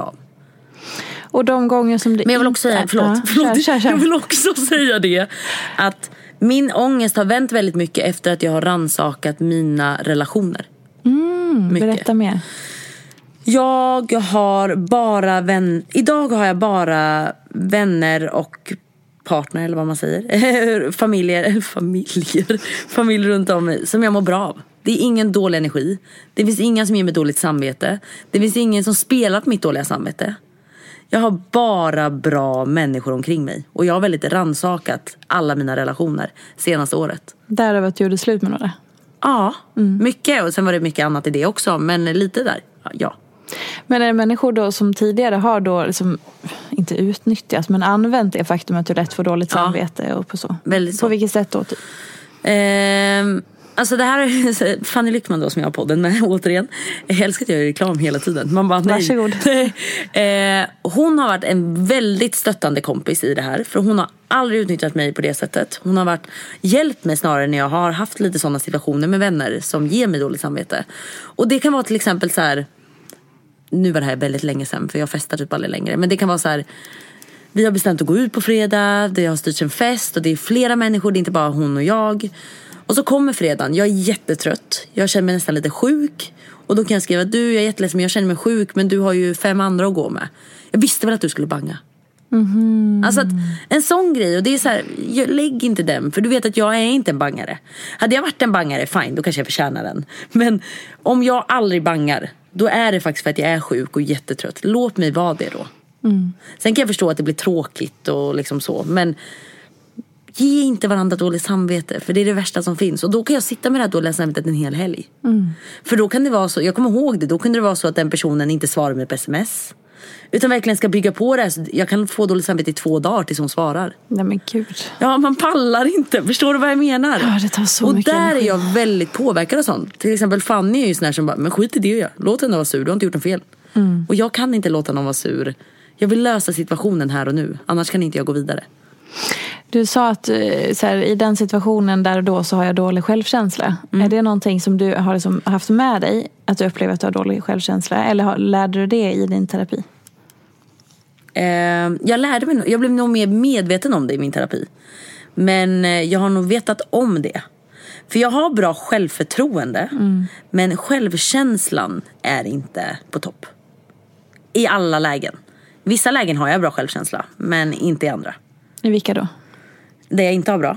Av. Och de gånger som det Men jag vill också säga, förlåt, Ja, förlåt Kör, kör, kör. jag vill också säga det. Att min ångest har vänt väldigt mycket efter att jag har ransakat mina relationer. mycket. Berätta mer. Jag har bara vän... Idag har jag bara vänner och partner eller vad man säger. familjer, familjer, familj runt om mig som jag mår bra av. Det är ingen dålig energi. Det finns inga som ger mig dåligt samvete. Det finns ingen som spelar på mitt dåliga samvete. Jag har bara bra människor omkring mig. Och jag har väldigt ransakat alla mina relationer senaste året. Därav att du gjorde slut med några. Ja, mycket. Och sen var det mycket annat i det också. Men lite där, ja. Men är det människor då som tidigare har då liksom, inte utnyttjat men använt det faktum att du lätt får dåligt Ja. samvete och på så? Väldigt så. På vilket sätt då? Typ? Ehm, alltså det här är Fanny Lyckman då som jag har podden med återigen. Jag älskar att jag gör reklam hela tiden. Man bara nej. Varsågod. Ehm, hon har varit en väldigt stöttande kompis i det här. För hon har aldrig utnyttjat mig på det sättet. Hon har varit, hjälpt mig snarare när jag har haft lite sådana situationer med vänner som ger mig dåligt samvete. Och det kan vara till exempel så här. Nu var det här väldigt länge sedan för jag festar typ aldrig längre. Men det kan vara så här. Vi har bestämt att gå ut på fredag, det har styrts en fest och det är flera människor, det är inte bara hon och jag. Och så kommer fredagen, jag är jättetrött, jag känner mig nästan lite sjuk. Och då kan jag skriva, du jag är jätteledsen men jag känner mig sjuk men du har ju fem andra att gå med. Jag visste väl att du skulle banga. Alltså att en sån grej, och det är så här, jag, lägg inte den för du vet att jag är inte en bangare. Hade jag varit en bangare, fine då kanske jag förtjänar den. Men om jag aldrig bangar, då är det faktiskt för att jag är sjuk och jättetrött. Låt mig vara det då. Sen kan jag förstå att det blir tråkigt och liksom så, men Ge inte varandra dåligt samvete för det är det värsta som finns. Och då kan jag sitta med det här dåliga samvetet en hel helg. För då kan det vara så, jag kommer ihåg det, då kunde det vara så att den personen inte svarar mig på sms. Utan verkligen ska bygga på det här. Så jag kan få dåligt samvete i två dagar tills hon svarar. Nej men gud. Ja, man pallar inte. Förstår du vad jag menar? Ja, det tar så och mycket där energi. är jag väldigt påverkad av sånt. Till exempel Fanny är ju sån här som bara, men skit i det jag. Låt henne vara sur, du har inte gjort något fel. Mm. Och jag kan inte låta någon vara sur. Jag vill lösa situationen här och nu. Annars kan inte jag gå vidare. Du sa att eh, här, i den situationen där och då så har jag dålig självkänsla. Mm. Är det någonting som du har liksom haft med dig? Att du upplever att du har dålig självkänsla? Eller har, lärde du det i din terapi? Eh, jag lärde mig jag blev nog mer medveten om det i min terapi. Men eh, jag har nog vetat om det. För jag har bra självförtroende. Men självkänslan är inte på topp. I alla lägen. Vissa lägen har jag bra självkänsla, men inte i andra. I vilka då? Det jag inte har bra.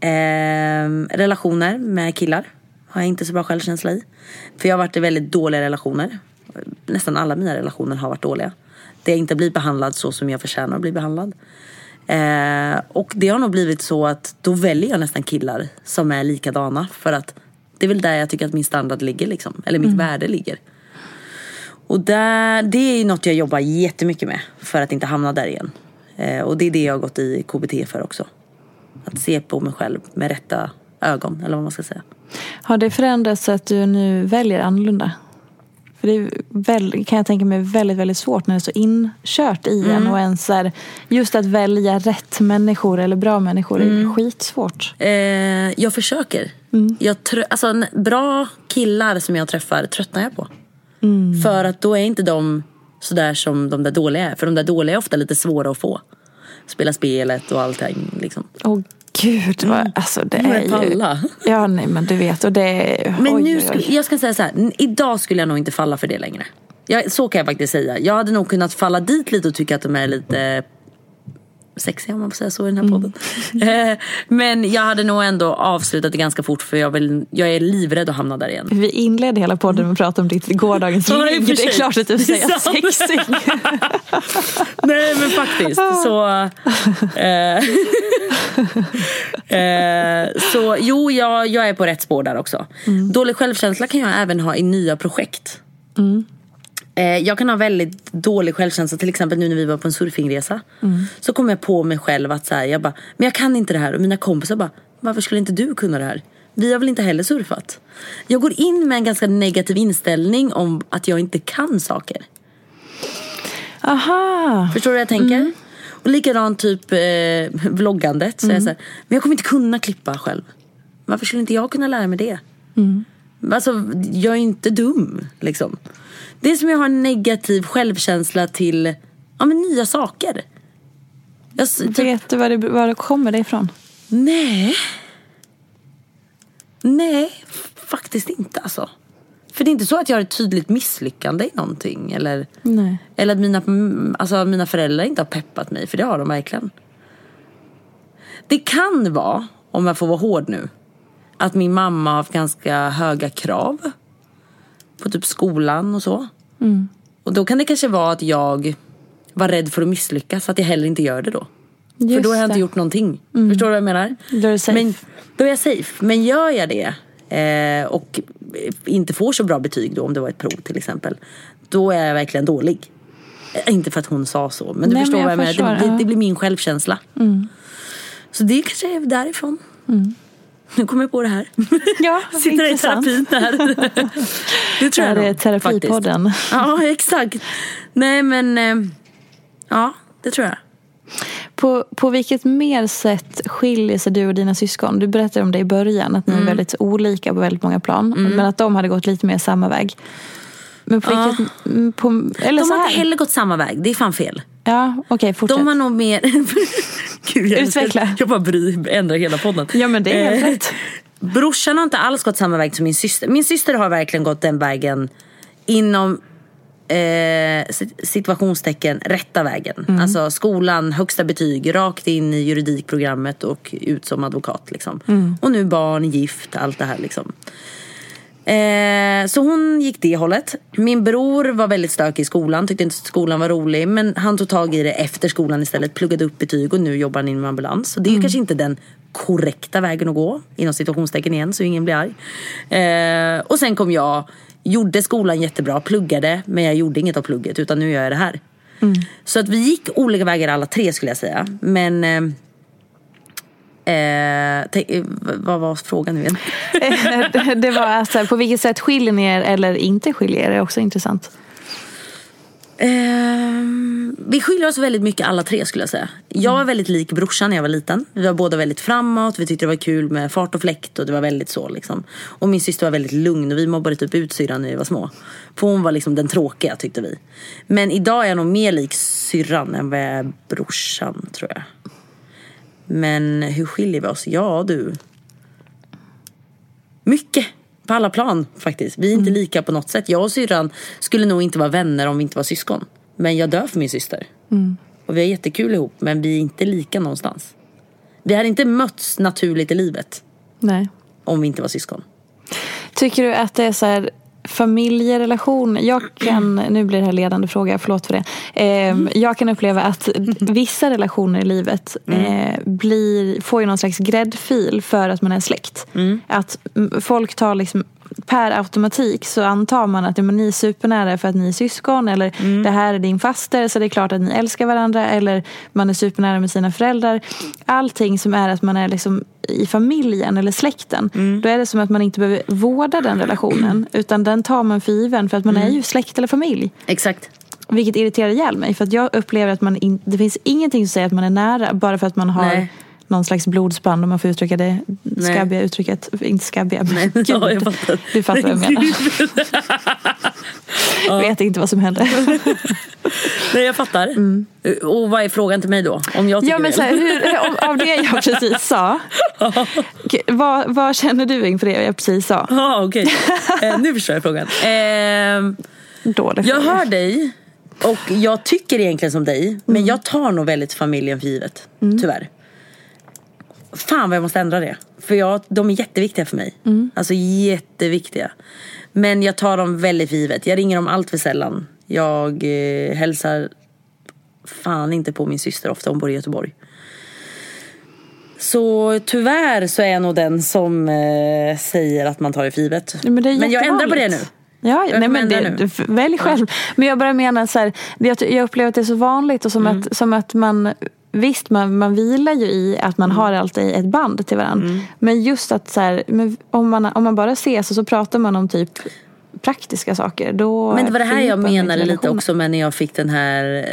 Eh, relationer med killar har jag inte så bra självkänsla i. För jag har varit i väldigt dåliga relationer. Nästan alla mina relationer har varit dåliga. Där jag inte blir behandlad så som jag förtjänar att bli behandlad. Eh, och det har nog blivit så att då väljer jag nästan killar som är likadana. För att det är väl där jag tycker att min standard ligger liksom. Eller mitt värde ligger. Och där, det är ju något jag jobbar jättemycket med för att inte hamna där igen. Eh, och det är det jag har gått i KBT för också. Att se på mig själv med rätta ögon, eller vad man ska säga. Har det förändrats så att du nu väljer annorlunda? För det är väl, kan jag tänka mig väldigt, väldigt svårt när det är så inkört i Mm. en. Och ens här, just att välja rätt människor eller bra människor Mm. är skitsvårt. Eh, jag försöker. Jag trö- alltså, bra killar som jag träffar tröttnar jag på. För att då är inte de sådär som de där dåliga är. För de där dåliga är ofta lite svåra att få. Spela spelet och allting. Liksom. Åh gud, vad, alltså det Mm. Är ju... pallar. Ja, nej men du vet. Och det är, Men oj, nu skulle, jag ska säga så här, idag skulle jag nog inte falla för det längre. Jag, så kan jag faktiskt säga. Jag hade nog kunnat falla dit lite och tycka att de är lite sexiga om man får säga så i den här podden. Eh, Men jag hade nog ändå avslutat det ganska fort för jag, vill, jag är livrädd att hamna där igen. Vi inledde hela podden med att prata om ditt gårdagens ligg. Det är klart att du säger sexig. Nej men faktiskt. Så, eh, eh, så jo, jag, jag är på rätt spår där också. Dålig självkänsla kan jag även ha i nya projekt. Eh, jag kan ha väldigt dålig självkänsla, till exempel nu när vi var på en surfingresa. Så kom jag på mig själv att så här, jag bara, men jag kan inte det här. Och mina kompisar bara, varför skulle inte du kunna det här? Vi har väl inte heller surfat? Jag går in med en ganska negativ inställning om att jag inte kan saker. Aha. Förstår du vad jag tänker? Och likadant typ eh, vloggandet. Så är jag så här, men jag kommer inte kunna klippa själv. Varför skulle inte jag kunna lära mig det? Alltså, jag är inte dum. Liksom. Det är som jag har en negativ självkänsla till ja, men nya saker. Jag, typ, Vet du var det, var det kommer det ifrån? nej. Nej, faktiskt inte alltså. För det är inte så att jag har ett tydligt misslyckande i någonting. Eller, Nej. eller att mina, mm, alltså, mina föräldrar inte har peppat mig, för det har de verkligen. Det kan vara, om jag får vara hård nu, att min mamma har haft ganska höga krav på typ skolan och så. Och då kan det kanske vara att jag var rädd för att misslyckas, att jag heller inte gör det då. för Just då har jag inte det. gjort någonting. Förstår du vad jag menar? Då är du safe. Men, då är jag safe. Men gör jag det eh, och inte får så bra betyg då, om det var ett prov till exempel. Då är jag verkligen dålig. Eh, Inte för att hon sa så, men du Nej, förstår men vad jag jag förstår, menar. Det, det, det blir min självkänsla. Så det kanske är därifrån. Nu kommer jag på det här. Ja, Sitter i terapin här. det tror Ja, jag det är nog, terapipodden. faktiskt. Ja, exakt. Nej men, eh, ja det tror jag. På, på vilket mer sätt skiljer sig du och dina syskon? Du berättade om det i början, att ni Mm. är väldigt olika på väldigt många plan. Men att de hade gått lite mer samma väg. Men på Ja. vilket... mm, På, eller De så har här. inte heller gått samma väg, det är fan fel. Ja, okej, fortsätt. De har nog mer... Gud, jag, Utveckla. Jag bara bry, ändrar hela podden. Ja, men det är helt Eh, rätt. Brorsan har inte alls gått samma väg som min syster. Min syster har verkligen gått den vägen inom eh, situationstecken rätta vägen. Alltså skolan, högsta betyg, rakt in i juridikprogrammet och ut som advokat. Liksom. Och nu barn, gift, allt det här. Liksom. Eh, så hon gick det hållet. Min bror var väldigt stökig i skolan, tyckte inte skolan var rolig. Men han tog tag i det efter skolan istället, pluggade upp betyg och nu jobbar han inom ambulans. Så det är ju kanske inte den korrekta vägen att gå, inom situationstecken igen så ingen blir arg. Eh, och sen kom jag, gjorde skolan jättebra, pluggade, men jag gjorde inget av plugget utan nu gör jag det här. Så att vi gick olika vägar alla tre skulle jag säga. Men eh, Eh, eh, vad var frågan nu igen? det var alltså, på vilket sätt skiljer ni er eller inte skiljer er är också intressant. Eh, vi skiljer oss väldigt mycket alla tre skulle jag säga. Jag var väldigt lik brorsan när jag var liten. Vi var båda väldigt framåt, vi tyckte det var kul med fart och fläkt och det var väldigt så liksom. Och min syster var väldigt lugn och vi mobbade typ ut syrran när vi var små. För hon var liksom den tråkiga tyckte vi. Men idag är jag nog mer lik syrran än vad jag är brorsan tror jag. Men hur skiljer vi oss? Ja du. Mycket. På alla plan faktiskt. Vi är inte lika på något sätt. Jag och syrran skulle nog inte vara vänner om vi inte var syskon. Men jag dör för min syster. Och vi har jättekul ihop men vi är inte lika någonstans. Vi hade inte mötts naturligt i livet Nej. om vi inte var syskon. Tycker du att det är så här familjerelation. Jag kan, nu blir det här ledande fråga, förlåt för det. Eh, jag kan uppleva att vissa relationer i livet eh, blir, får ju någon slags gräddfil för att man är släkt. Att mm, folk tar liksom per automatik så antar man att men ni är supernära för att ni är syskon eller det här är din faster så det är klart att ni älskar varandra eller man är supernära med sina föräldrar. Allting som är att man är liksom i familjen eller släkten då är det som att man inte behöver vårda den relationen utan den tar man för given för att man är ju släkt eller familj. Exakt. Vilket irriterar ihjäl mig för att jag upplever att man in, det finns ingenting som säger att man är nära bara för att man har Nej. Någon slags blodsband om man får uttrycka det skabbiga uttrycket. Inte skabbiga men Nej, gud. ja, jag fattar. Du fattar vad jag menar. Vet inte vad som hände. Nej jag fattar. Och vad är frågan till mig då? Om jag Ja men så här, hur, av, av det jag precis sa. vad, vad känner du inför det jag precis sa? Ja okej. Eh, nu förstår jag frågan. Eh, Dålig Jag hör dig och jag tycker egentligen som dig. Men jag tar nog väldigt familjen för givet. Tyvärr. Fan vad jag måste ändra det. För jag, de är jätteviktiga för mig. Alltså jätteviktiga. Men jag tar dem väldigt för givet. Jag ringer dem allt för sällan. Jag eh, hälsar fan inte på min syster ofta. Hon bor i Göteborg. Så tyvärr så är jag nog den som eh, säger att man tar det för givet. Men, det men jag ändrar på det nu. Ja, Jag nej, men det, nu. välj själv. Men jag bara menar så här, jag, jag upplever att det är så vanligt och som, Mm. att, som att man Visst, man, man vilar ju i att man Mm. har alltid ett band till varandra. Men just att så här, om, man, om man bara ses och så pratar man om typ praktiska saker. Då Men det var det här jag menade lite också med när jag fick den här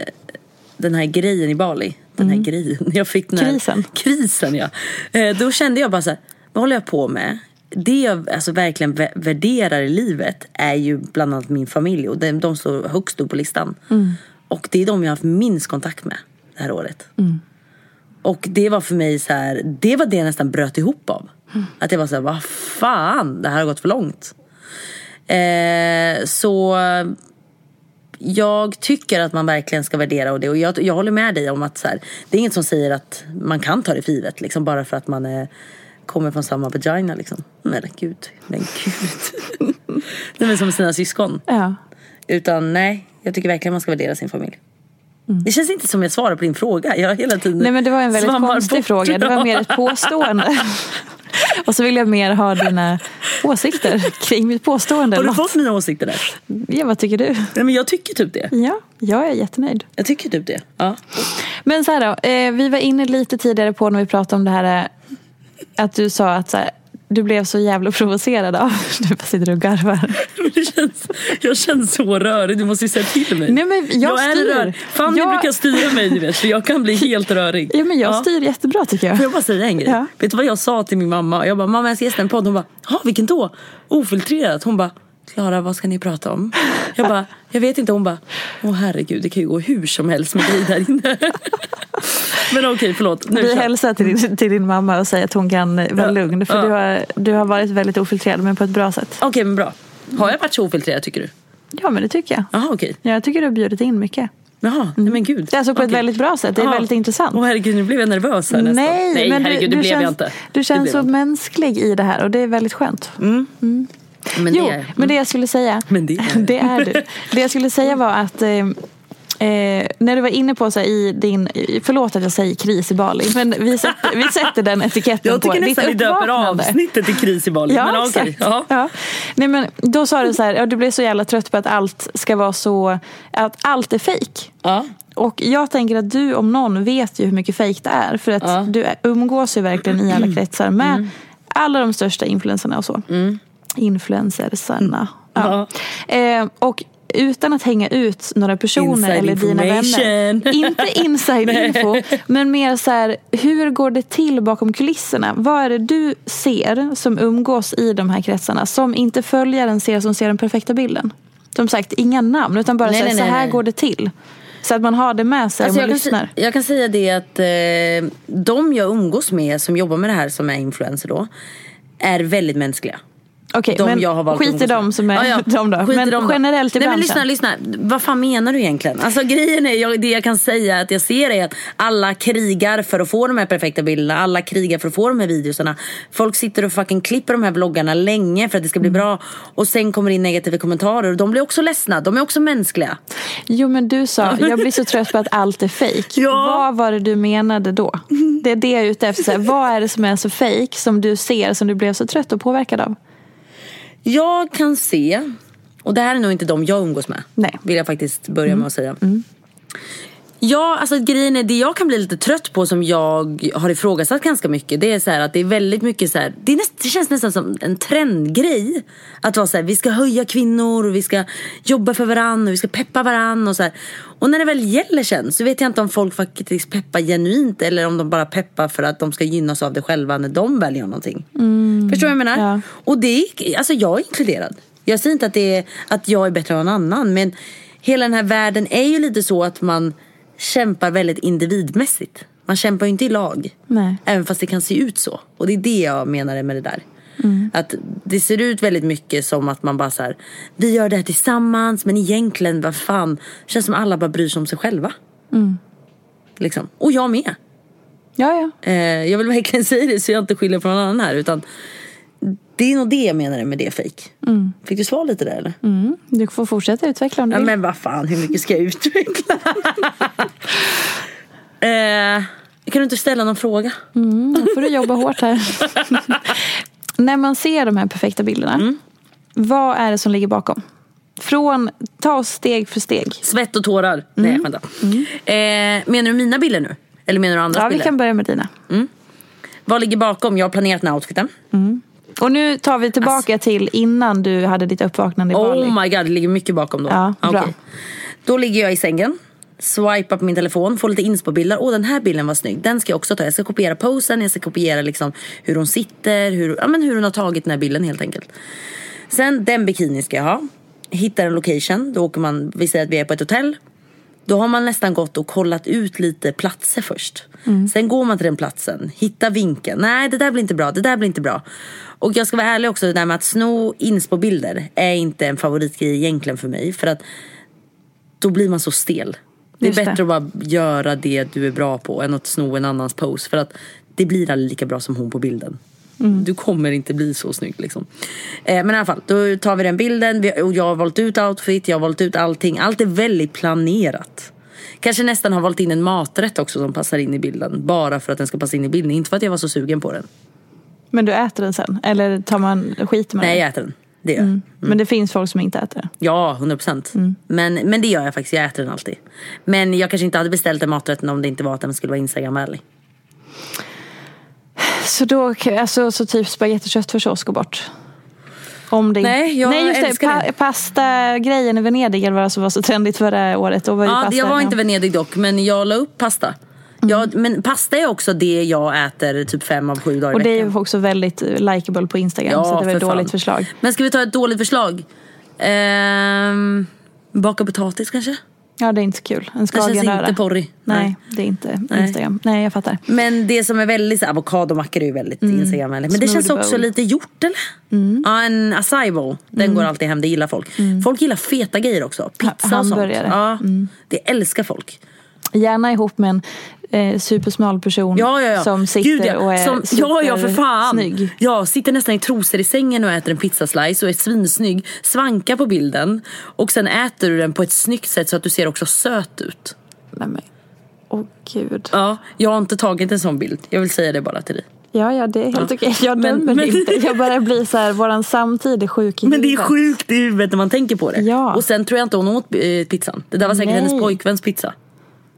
den här grejen i Bali. Den här grejen. Jag fick den här, Mm. Krisen. Krisen ja. Eh, Då kände jag bara så här, vad håller jag på med? Det jag alltså verkligen vä- värderar i livet är ju bland annat min familj och de, de står högst upp på listan. Mm. Och det är de jag har haft minst kontakt med det här året. Mm. Och det var för mig så här, det var det jag nästan bröt ihop av. Mm. Att jag var så här, vad fan, det här har gått för långt. Eh, så jag tycker att man verkligen ska värdera och det. Och jag, jag håller med dig om att så här, det är inget som säger att man kan ta det för givet. Liksom, bara för att man är, kommer från samma vagina. Liksom. Men gud, men gud. nej, men som sina syskon. Ja. Utan nej, jag tycker verkligen man ska värdera sin familj. Det känns inte som jag svarar på din fråga. Jag har hela tiden Nej men det var en väldigt konstig bort. fråga. Det var mer ett påstående. och så vill jag mer ha dina åsikter kring mitt påstående. Har du Något- fått mina åsikter där? Ja, vad tycker du? Nej, men jag tycker typ det. Ja, jag är jättenöjd. Jag tycker typ det. Ja. Men så här då, eh, vi var inne lite tidigare på när vi pratade om det här eh, att du sa att så här, du blev så jävla provocerad av, du bara sitter och garvar. Känns, jag känns så rörig, du måste ju säga till mig. Nej, men jag är styr. rörig. Fanny Jag- brukar styra mig du vet, för jag kan bli helt rörig. Ja men jag styr jättebra tycker jag. Får jag bara säga en grej? Ja. Vet du vad jag sa till min mamma? Jag bara, mamma jag ska gästa en podd. Hon bara, ja vilken då? Ofiltrerat. Hon bara, Klara vad ska ni prata om? Jag bara, jag vet inte. Hon bara, åh herregud det kan ju gå hur som helst med dig där inne. Men okej förlåt. Nu Vi hälsar till din, till din mamma och säger att hon kan vara Ja. lugn. För Ja. du, har, du har varit väldigt ofiltrerad men på ett bra sätt. Okej men bra. Har jag varit så ofiltrerad tycker du? Ja men det tycker jag. Jaha okej. Jag tycker du har bjudit in mycket. Jaha, nej men gud. Det är alltså på ett Okej. väldigt bra sätt. Det är Jaha. väldigt intressant. Åh herregud, nu blev jag nervös här nästan. Nej, nej men herregud, du, det blev känns, jag inte. Du känns så inte. mänsklig i det här och det är väldigt skönt. Men jo, det är, men det jag skulle säga. Men det är- det är du. Det jag skulle säga var att eh, eh, när du var inne på så här, i din, förlåt att jag säger kris i Bali, men vi sätter, vi sätter den etiketten jag på tycker ditt nästan vi döper uppvaknande. avsnittet till kris i Bali. Ja, men exakt. Ja. Ja. Nej, men då sa du så här, ja, du blev så jävla trött på att allt ska vara så, att allt är fejk. Ja. Och jag tänker att du om någon vet ju hur mycket fejk det är. För att Ja. Mm. du umgås ju verkligen i alla kretsar med alla de största influencerna och så. Influencersarna. Ja. Eh, och utan att hänga ut några personer Inside eller dina vänner. Inte inside info, men mer så här, hur går det till bakom kulisserna? Vad är det du ser som umgås i de här kretsarna som inte följaren ser som ser den perfekta bilden? Som sagt, inga namn, utan bara Nej, så, här, nej, så nej, här nej. går det till. Så att man har det med sig Alltså om man jag, kan, lyssnar. sä- jag kan säga det att eh, de jag umgås med som jobbar med det här som är influencer då är väldigt mänskliga. Okej, de men jag har valt skit i dem som är Ja, ja. de då. Skit Men dem generellt i Nej men branschen. lyssna, lyssna. Vad fan menar du egentligen? Alltså grejen är, jag, det jag kan säga att jag ser är att alla krigar för att få de här perfekta bilderna. Alla krigar för att få de här videosarna. Folk sitter och fucking klipper de här vloggarna länge för att det ska bli Mm. bra. Och sen kommer in negativa kommentarer och de blir också ledsna. De är också mänskliga. Jo men du sa, jag blir så trött på att allt är fejk. Ja. Vad var det du menade då? Det är det jag är ute efter. Vad är det som är så fejk som du ser som du blev så trött och påverkad av? Jag kan se, och det här är nog inte de jag umgås med. Nej. Mm. Vill jag faktiskt börja med att säga. Ja, alltså grejen är det jag kan bli lite trött på som jag har ifrågasatt ganska mycket. Det är så att det är väldigt mycket så här. Det, näst, det känns nästan som en trendgrej. Att vara så här, vi ska höja kvinnor och vi ska jobba för varandra och vi ska peppa varandra och så här. Och när det väl gäller sen så vet jag inte om folk faktiskt peppar genuint eller om de bara peppar för att de ska gynnas av det själva när de väljer någonting. Förstår du vad jag menar? Ja. Och det är, alltså jag är inkluderad. Jag säger inte att, det är, att jag är bättre än någon annan. Men hela den här världen är ju lite så att man kämpar väldigt individmässigt. Man kämpar ju inte i lag. Nej. Även fast det kan se ut så. Och det är det jag menar med det där. Att det ser ut väldigt mycket som att man bara så här, vi gör det här tillsammans men egentligen vad fan. Det känns som alla bara bryr sig om sig själva. Liksom. Och jag med. Ja, ja. Eh, jag vill verkligen säga det så jag inte skyller på någon annan här. Utan det är nog det jag menar med det fake. Fick du svar lite där eller? Mm. Du får fortsätta utveckla om du Ja, vill. men vad fan, hur mycket ska jag utveckla? eh, kan du inte ställa någon fråga? Mm, då får du jobba hårt här. När man ser de här perfekta bilderna, Mm. vad är det som ligger bakom? Från, ta oss steg för steg. Svett och tårar. Nej, vänta. Eh, menar du mina bilder nu? Eller menar du andras Ja, vi bilder? kan börja med dina. Vad ligger bakom? Jag har planerat den här outfiten. Och nu tar vi tillbaka till innan du hade ditt uppvaknande i Bali. Oh my god, det ligger mycket bakom då. Ja, bra. Okej. Då ligger jag i sängen. Swipar på min telefon, får lite inspo-bilder. Åh den här bilden var snygg, den ska jag också ta. Jag ska kopiera posen, jag ska kopiera liksom hur hon sitter, hur, ja, men hur hon har tagit den här bilden helt enkelt. Sen den bikini ska jag ha. Hittar en location, då åker man, vi säger att vi är på ett hotell. Då har man nästan gått och kollat ut lite platser först. Sen går man till den platsen, hittar vinkeln. Nej, det där blir inte bra, det där blir inte bra. Och jag ska vara ärlig också, det där med att sno inspo-bilder är inte en favoritgrej egentligen för mig. För att då blir man så stel. Det är Just det. bättre att bara göra det du är bra på än att sno en annans pose. För att det blir aldrig lika bra som hon på bilden. Du kommer inte bli så snygg liksom. Eh, men i alla fall, då tar vi den bilden. Vi, och jag har valt ut outfit, jag har valt ut allting. Allt är väldigt planerat. Kanske nästan har valt in en maträtt också som passar in i bilden. Bara för att den ska passa in i bilden. Inte för att jag var så sugen på den. Men du äter den sen? Eller tar man skit med Nej, den? jag äter den. Det jag. Mm. Men det finns folk som inte äter det. Ja, 100 procent. Men, men det gör jag faktiskt. Jag äter den alltid. Men jag kanske inte hade beställt den maträtten om det inte var att den skulle vara Instagramvänlig. Så då, alltså, så typ spagetti och köttfärssås går bort? Om det Nej, jag Nej just det, älskar det. pasta-grejen i Venedig eller vad som var så trendigt förra året. Då var Ja, pasta, jag var inte ja. Venedig dock, men jag la upp pasta. Jag, men pasta är också det jag äter typ fem av sju dagar Och i det är veckan. ju också väldigt likeable på Instagram. så det var ett för fan. dåligt förslag. Men ska vi ta ett dåligt förslag? Ehm, baka potatis kanske? Ja, det är inte så kul. En Det känns skagenröra. inte porrig. Nej, det är inte Nej. Instagram. Nej, jag fattar. Men det som är väldigt, så avokadomackor är ju väldigt Instagramvänligt. Men det Smoothie känns också bowl. lite gjort eller? Ja en acai bowl. Den går alltid hem, det gillar folk. Folk gillar feta grejer också. Pizza och sånt. Ja, Det älskar folk. Gärna ihop med en eh, supersmal person Ja, ja, ja. som sitter Gud, ja. och är som, Ja, ja för fan. snygg. Ja, sitter nästan i trosor i sängen och äter en pizzaslice och är svinsnygg. Svankar på bilden. Och sen äter du den på ett snyggt sätt så att du ser också söt ut. Nej, men. Åh gud. Ja, jag har inte tagit en sån bild. Jag vill säga det bara till dig. Ja, ja, det är helt okej. Jag Men- dömer men- inte. Jag bara blir så här, våran samtid är sjuk i Men det är sjukt i huvudet när man tänker på det. Ja. Och sen tror jag inte hon åt eh, pizzan. Det där var säkert Nej. hennes pojkväns pizza.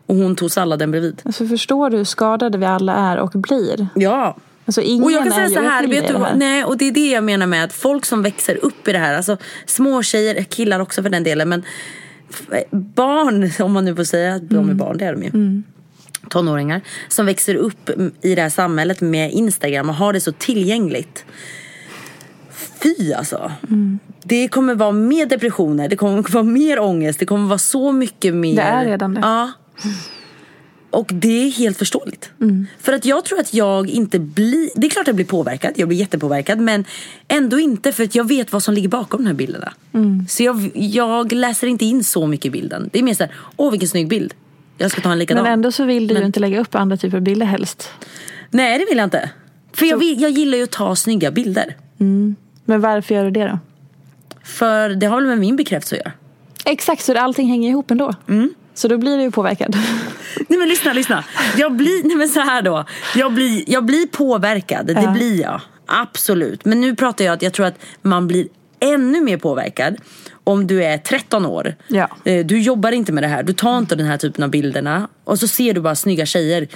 Och hon tog salladen bredvid. Alltså, förstår du hur skadade vi alla är och blir? Ja. Alltså, ingen Och jag kan säga så här, vet du här. vad? Nej, och det är det jag menar med att folk som växer upp i det här, alltså små tjejer, killar också för den delen, men barn, om man nu får säga att de är Mm. barn, det är de ju. Tonåringar som växer upp i det här samhället med Instagram och har det så tillgängligt. Fy alltså. Mm. Det kommer vara mer depressioner, det kommer vara mer ångest, det kommer vara så mycket mer. Det är redan det. Ja. Och det är helt förståeligt. Mm. För att jag tror att jag inte blir, det är klart jag blir påverkad, jag blir jättepåverkad men ändå inte för att jag vet vad som ligger bakom de här bilderna. Mm. Så jag, jag läser inte in så mycket i bilden. Det är mer såhär, åh vilken snygg bild. Jag ska ta en likadan. Men ändå så vill du ju Men- inte lägga upp andra typer av bilder helst. Nej det vill jag inte. För jag, vill, jag gillar ju att ta snygga bilder. Men varför gör du det då? För det har väl med min bekräftelse att göra. Exakt, så allting hänger ihop ändå. Mm. Så då blir du ju påverkad. Nej men lyssna, lyssna. Jag blir, nej men så här då. Jag blir, jag blir påverkad, det Ja. blir jag. Absolut. Men nu pratar jag att jag tror att man blir ännu mer påverkad om du är 13 år. Ja. Eh, Du jobbar inte med det här, du tar inte den här typen av bilderna. Och så ser du bara snygga tjejer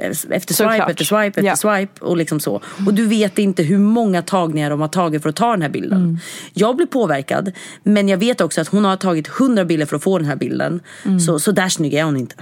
efter swipe, Såklart. efter swipe, efter Ja. swipe och liksom så. Och du vet inte hur många tagningar de har tagit för att ta den här bilden. Mm. Jag blir påverkad, men jag vet också att hon har tagit 100 bilder för att få den här bilden. Mm. Så, så där snygg är hon inte.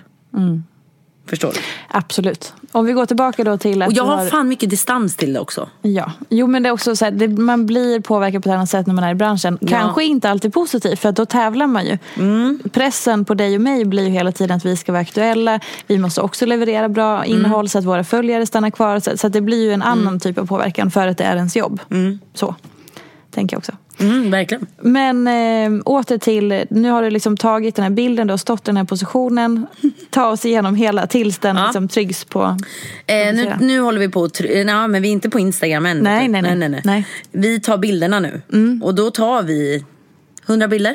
Förstår du? Absolut. Om vi går tillbaka då till att Och jag du har fan mycket distans till det också. Ja, jo men det är också så här, det, man blir påverkad på ett annat sätt när man är i branschen. Kanske inte alltid positivt för att då tävlar man ju. Mm. Pressen på dig och mig blir ju hela tiden att vi ska vara aktuella. Vi måste också leverera bra Mm. innehåll så att våra följare stannar kvar. Så, så att det blir ju en annan typ av påverkan för att det är ens jobb. Så, tänker jag också. Mm, verkligen. Men eh, åter till, nu har du liksom tagit den här bilden, du har stått i den här positionen. Ta oss igenom hela tills den Ja. liksom tryggs på... Eh, nu, nu håller vi på try- eh, nej, men vi är inte på Instagram än. Nej, vet du. nej, nej. Nej. Vi tar bilderna nu. Och då tar vi 100 bilder.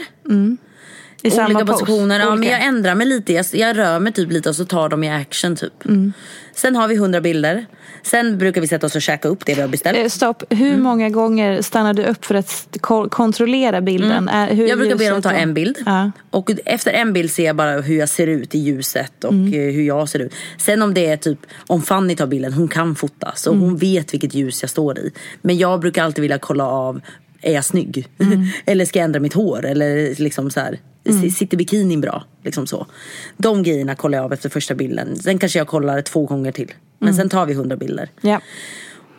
I samma olika pose. positioner. Ja, men jag ändrar mig lite. Jag, jag rör mig typ lite och så tar de i action typ. Mm. Sen har vi 100 bilder. Sen brukar vi sätta oss och käka upp det vi har beställt. Eh, Stopp. Hur Mm. många gånger stannar du upp för att kontrollera bilden? Är, hur Mm. Jag brukar be dem ta en bild. Ja. Och efter en bild ser jag bara hur jag ser ut i ljuset och Mm. eh, hur jag ser ut. Sen om det är typ, om Fanny tar bilden, hon kan fota. Så Mm. hon vet vilket ljus jag står i. Men jag brukar alltid vilja kolla av, är jag snygg? Mm. Eller ska jag ändra mitt hår? Eller liksom så här, Mm. sitter bikinin bra? Liksom så. De grejerna kollar jag av efter första bilden. Sen kanske jag kollar två gånger till. Men Mm. sen tar vi hundra bilder. Ja.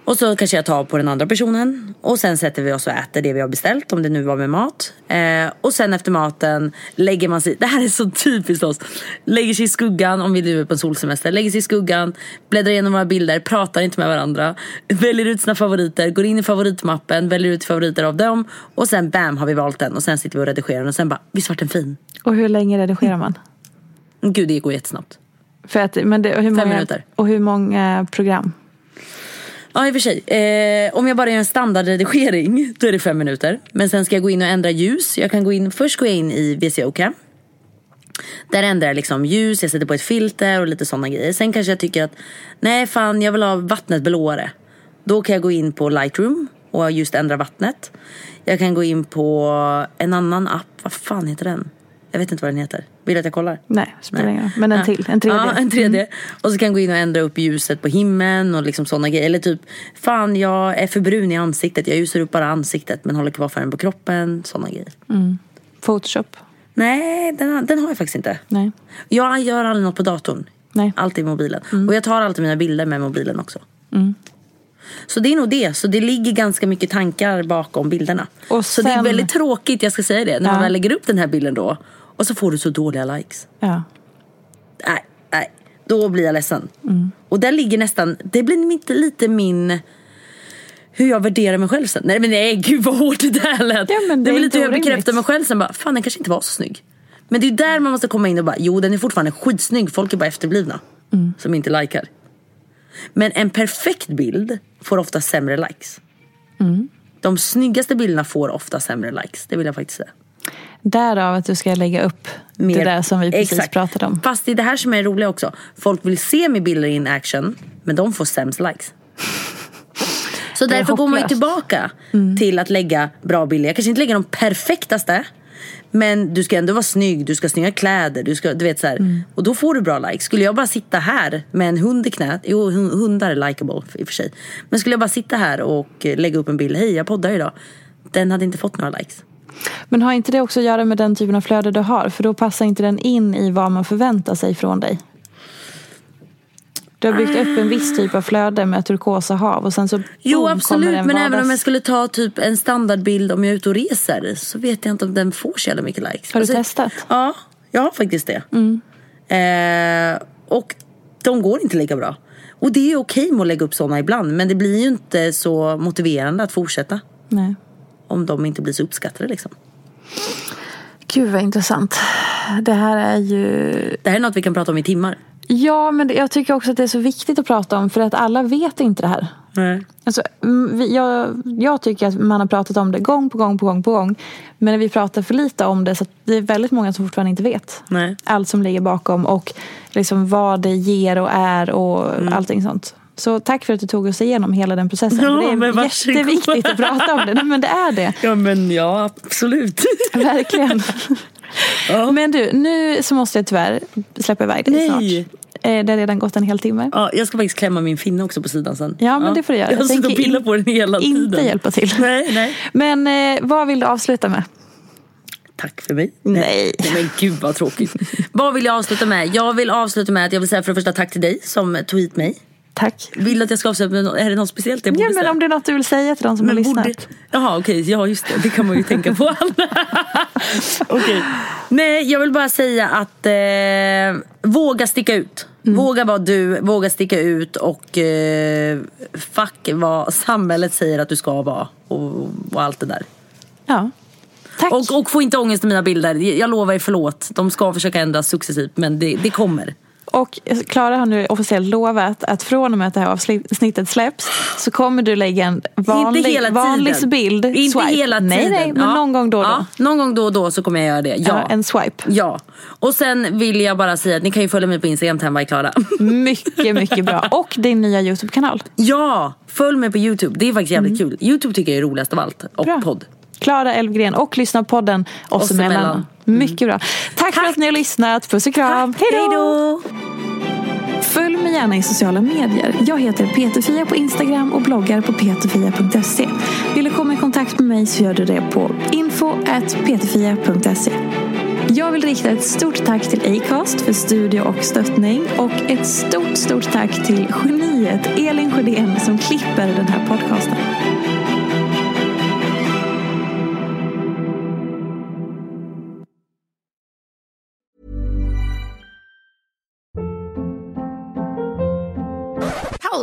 Och så kanske jag tar på den andra personen. Och sen sätter vi oss och äter det vi har beställt. Om det nu var med mat. Eh, och sen efter maten lägger man sig. Det här är så typiskt oss. Lägger sig i skuggan om vi nu är på en solsemester. Lägger sig i skuggan. Bläddrar igenom våra bilder. Pratar inte med varandra. Väljer ut sina favoriter. Går in i favoritmappen. Väljer ut favoriter av dem. Och sen bam har vi valt den. Och sen sitter vi och redigerar den. Och sen bara, visst vart den fin? Och hur länge redigerar man? Gud det går jättesnabbt. För att, men det, och hur Fem många, minuter. Och hur många program? Ja i och för sig. Eh, om jag bara gör en standardredigering då är det fem minuter. Men sen ska jag gå in och ändra ljus. Jag kan gå in, först går jag in i VCOK. Cam. Där ändrar jag liksom ljus, jag sätter på ett filter och lite sådana grejer. Sen kanske jag tycker att nej fan jag vill ha vattnet blåare. Då kan jag gå in på Lightroom och just ändra vattnet. Jag kan gå in på en annan app, vad fan heter den? Jag vet inte vad den heter. Vill du att jag kollar? Nej, spelar ingen. Men en Ja. till, en tredje. Ja, en tredje. Och så kan gå in och ändra upp ljuset på himlen och liksom sådana grejer. Eller typ, fan jag är för brun i ansiktet. Jag ljusar upp bara ansiktet men håller kvar färgen på kroppen. Sådana grejer. Photoshop? Nej, den, har- den har jag faktiskt inte. Nej. Jag gör aldrig något på datorn. Nej. Alltid i mobilen. Och jag tar alltid mina bilder med mobilen också. Så det är nog det. Så det ligger ganska mycket tankar bakom bilderna. Och Så det är sen- väldigt tråkigt, jag ska säga det, när man Ja. väl lägger upp den här bilden då. Och så får du så dåliga likes. Ja. Nej, nej. Då blir jag ledsen. Och där ligger nästan, det blir inte lite min hur jag värderar mig själv sen. Nej men nej gud vad hårt det där lät. Ja, men det är är lite hur jag bekräftar mig själv sen bara, fan den kanske inte var så snygg. Men det är där man måste komma in och bara, jo den är fortfarande skitsnygg, folk är bara efterblivna. Mm. Som inte likar. Men en perfekt bild får ofta sämre likes. Mm. De snyggaste bilderna får ofta sämre likes, det vill jag faktiskt säga. Därav att du ska lägga upp det Mer- där som vi precis Exakt. pratade om. Fast det är det här som är roligt också. Folk vill se min bilder in action, men de får sämst likes. Så är därför går man ju tillbaka till att lägga bra bilder. Jag kanske inte lägger de perfektaste. Men du ska ändå vara snygg, du ska ha snygga kläder. Du ska, du vet, så här. Och då får du bra likes. Skulle jag bara sitta här med en hund i knät. Jo, hun- hundar är likeable i och för sig. Men skulle jag bara sitta här och lägga upp en bild. Hej, jag poddar idag. Den hade inte fått några likes. Men har inte det också att göra med den typen av flöde du har? För då passar inte den in i vad man förväntar sig från dig. Du har byggt upp en viss typ av flöde med turkosa hav och sen så Jo boom, absolut, men även om jag vardags- skulle ta typ en standardbild om jag är ute och reser så vet jag inte om den får så jävla mycket likes. Har du testat? Ja, jag har faktiskt det. Eh, och de går inte lika bra. Och det är okej med att lägga upp sådana ibland men det blir ju inte så motiverande att fortsätta Nej. Om de inte blir så uppskattade liksom. Gud vad intressant. Det här är ju... Det här är något vi kan prata om i timmar. Ja, men jag tycker också att det är så viktigt att prata om för att alla vet inte det här. Nej. Alltså, jag, jag tycker att man har pratat om det gång på gång på gång på gång. Men vi pratar för lite om det så att det är väldigt många som fortfarande inte vet. Nej. Allt som ligger bakom och liksom vad det ger och är och Mm. allting sånt. Så tack för att du tog oss igenom hela den processen. Ja, det är jätteviktigt att prata om det. Men det är det. Ja men ja absolut. Verkligen. Ja. Men du, nu så måste jag tyvärr släppa iväg dig Nej. snart. Eh, Det har redan gått en hel timme. Ja, jag ska faktiskt klämma min finne också på sidan sen. Ja, men det får du göra. Jag har suttit och pillat på den hela tiden. Inte hjälpa till. Nej, nej. Men eh, vad vill du avsluta med? Tack för mig. Nej. Nej men gud vad tråkigt. vad vill jag avsluta med? Jag vill avsluta med att jag vill säga för det första tack till dig som tog hit mig. Tack. Vill du att jag ska avsluta med något? Är det något speciellt jag borde Ja, men säga? om det är något du vill säga till de som har Men lyssnat. borde- Jaha okej, ja just det. Det kan man ju tänka på. Okej. Nej, jag vill bara säga att eh, våga sticka ut. Mm. Våga vara du, våga sticka ut och eh, fuck vad samhället säger att du ska vara. Och, och allt det där. Ja. Tack. Och, och få inte ångest i mina bilder. Jag lovar er förlåt. De ska försöka ändras successivt men det, det kommer. Och Klara har nu officiellt lovat att från och med att det här avsnittet släpps så kommer du lägga en vanlig, vanlig bild. Inte swipe. hela tiden. Nej, nej, men Ja. någon gång då och då. Ja, någon gång då och då så kommer jag göra det. Ja. Ja, en swipe. Ja. Och sen vill jag bara säga att ni kan ju följa mig på Instagram, Temma Klara. Mycket, mycket bra. Och din nya YouTube-kanal. ja, följ mig på YouTube. Det är faktiskt jävligt kul. YouTube tycker jag är roligast av allt. Och Mm. Bra. podd. Klara Elfgren och lyssna på podden Oss, emellan. emellan. Mycket bra. Tack, för att ni har lyssnat. Puss och kram. Hej då! Följ mig gärna i sociala medier. Jag heter Peterfia på Instagram och bloggar på peterfia.se. Vill du komma i kontakt med mig så gör du det på info.peterfia.se. Jag vill rikta ett stort tack till Acast för studio och stöttning och ett stort, stort tack till geniet Elin Sjödén som klipper den här podcasten.